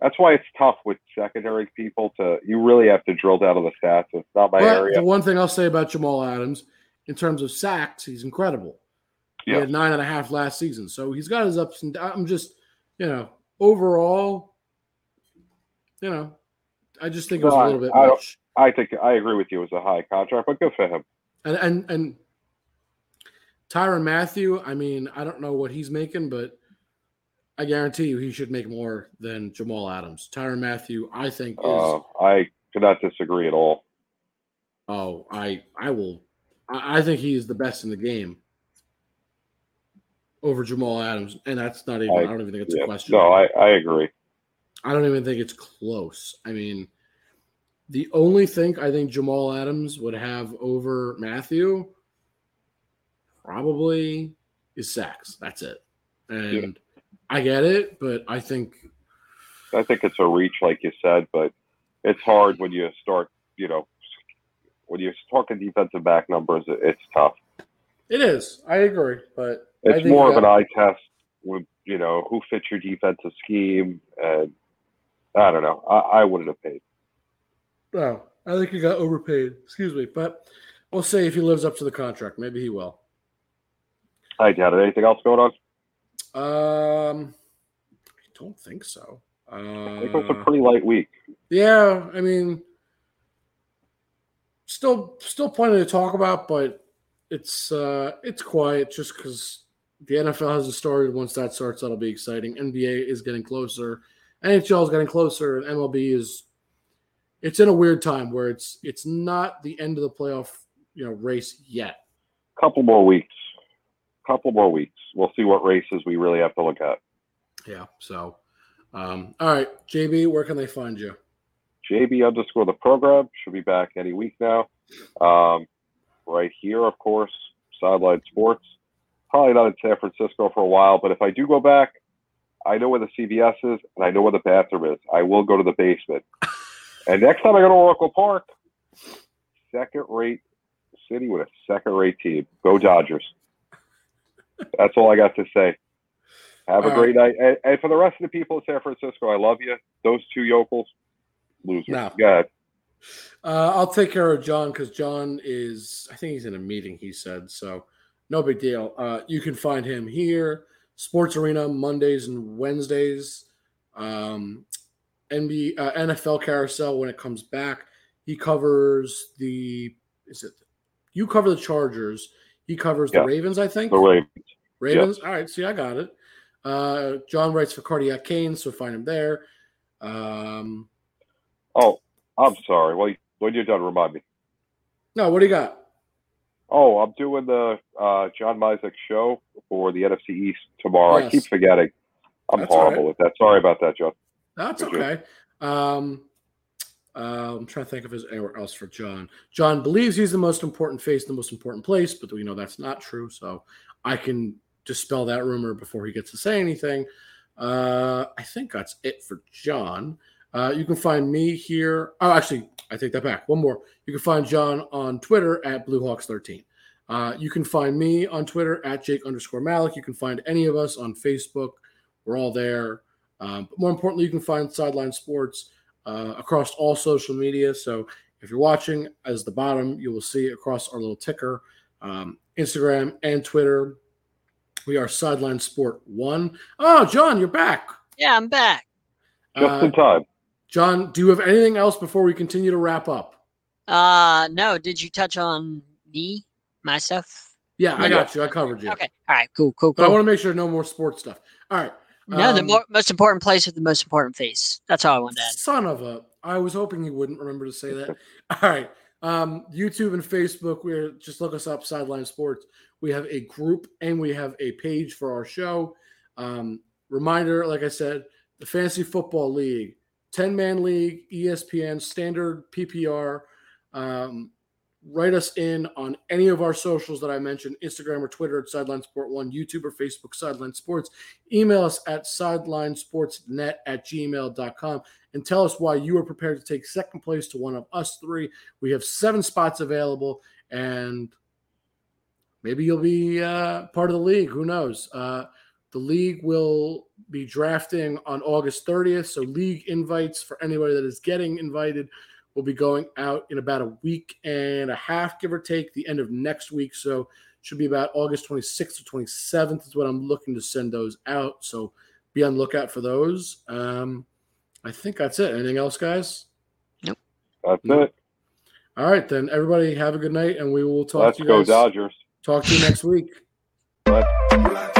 that's why it's tough with secondary people to. You really have to drill down to the stats. It's not my But area. the one thing I'll say about Jamal Adams, in terms of sacks, he's incredible. He had nine and a half last season, so he's got his ups and downs. I'm just, you know, overall, you know, I just think it was a I- little bit I much. I think I agree with you. It was a high contract, but good for him. And and and Tyrann Mathieu, I mean, I don't know what he's making, but I guarantee you he should make more than Jamal Adams. Tyrann Mathieu, I think is Uh, I could not disagree at all. oh, I I will I, I think he is the best in the game over Jamal Adams. And that's not even I, I- don't even think it's Yeah. a question. No, I, I agree. I don't even think it's close. I mean, the only thing I think Jamal Adams would have over Mathieu probably is sacks. That's it. And I get it, but I think I think it's a reach, like you said, but it's hard when you start, you know, when you're talking defensive back numbers, it's tough. It is. I agree, but I It's more of an eye test with, you know, who fits your defensive scheme. And I don't know. I, I wouldn't have paid. No, I think he got overpaid. Excuse me, but we'll see if he lives up to the contract. Maybe he will. I doubt it. Anything else going on? Um, I don't think so. Uh, I think it was a pretty light week. Yeah, I mean, still, still plenty to talk about, but it's uh, it's quiet just because the NFL hasn't started. Once that starts, that'll be exciting. NBA is getting closer, NHL is getting closer, and MLB is. It's in a weird time where it's it's not the end of the playoff you know race yet. Couple more weeks. Couple more weeks. We'll see what races we really have to look at. Yeah. So, um, all right, JB, where can they find you? JB underscore the program should be back any week now. Um, right here, of course, Sideline Sports. Probably not in San Francisco for a while, but if I do go back, I know where the CVS is and I know where the bathroom is. I will go to the basement. And next time I go to Oracle Park, second rate city with a second rate team. Go Dodgers. That's all I got to say. Have a great night. And, and for the rest of the people in San Francisco, I love you. Those two yokels, losers. No. Go ahead. Uh, I'll take care of John because John is, I think he's in a meeting, he said. So no big deal. Uh, you can find him here, Sports Arena, Mondays and Wednesdays. Um, NBA, uh, NFL Carousel when it comes back. He covers the, is it, you cover the Chargers. He covers Yeah. the Ravens, I think. The Ravens. Ravens. All right. See, I got it. Uh, John writes for Cardiac Cane, so find him there. Um, Oh, I'm sorry. Well, when you're done, remind me. no, what do you got? Oh, I'm doing the uh, John Mizek show for the NFC East tomorrow. I keep forgetting. I'm That's horrible with that. Sorry about that, John. That's you? okay. Um, uh, I'm trying to think of there's anywhere else for John. John believes he's the most important face, the most important place, but we know that's not true. So I can dispel that rumor before he gets to say anything. Uh, I think that's it for John. Uh, you can find me here. Oh, actually, I take that back. One more. You can find John on Twitter at BlueHawks13. Uh, you can find me on Twitter at Jake underscore Malik. You can find any of us on Facebook. We're all there. Um, but more importantly, you can find Sideline Sports uh, across all social media. So if you're watching, as the bottom, you will see across our little ticker, um, Instagram and Twitter. We are Sideline Sport One. Oh, John, you're back. Yeah, I'm back. Just Uh, in time. John, do you have anything else before we continue to wrap up? Uh, no, did you touch on me, my stuff? Yeah, I got you. I covered you. Okay. All right. Cool. Cool. But I want to make sure no more sports stuff. All right. no, the um, mo- most important place with the most important face. That's all I wanted to add. Son of a. I was hoping you wouldn't remember to say that. All right. Um, YouTube and Facebook, we're just look us up, Sideline Sports. We have a group and we have a page for our show. Um, reminder, like I said, the Fantasy Football League, 10 man league, ESPN, standard PPR. Um, write us in on any of our socials that I mentioned Instagram or Twitter at Sideline Sport One, YouTube or Facebook, Sideline Sports. Email us at sidelinesportsnet at gmail.com and tell us why you are prepared to take second place to one of us three. We have seven spots available, and maybe you'll be uh, part of the league. Who knows? Uh, the league will be drafting on August 30th, so league invites for anybody that is getting invited will be going out in about a week and a half, give or take, the end of next week. So should be about August 26th or 27th is what I'm looking to send those out. So be on the lookout for those. Um, I think that's it. Anything else, guys? Yep. That's no. it. All right, then everybody have a good night, and we will talk Let's to you go guys. Dodgers. Talk to you next week. Let's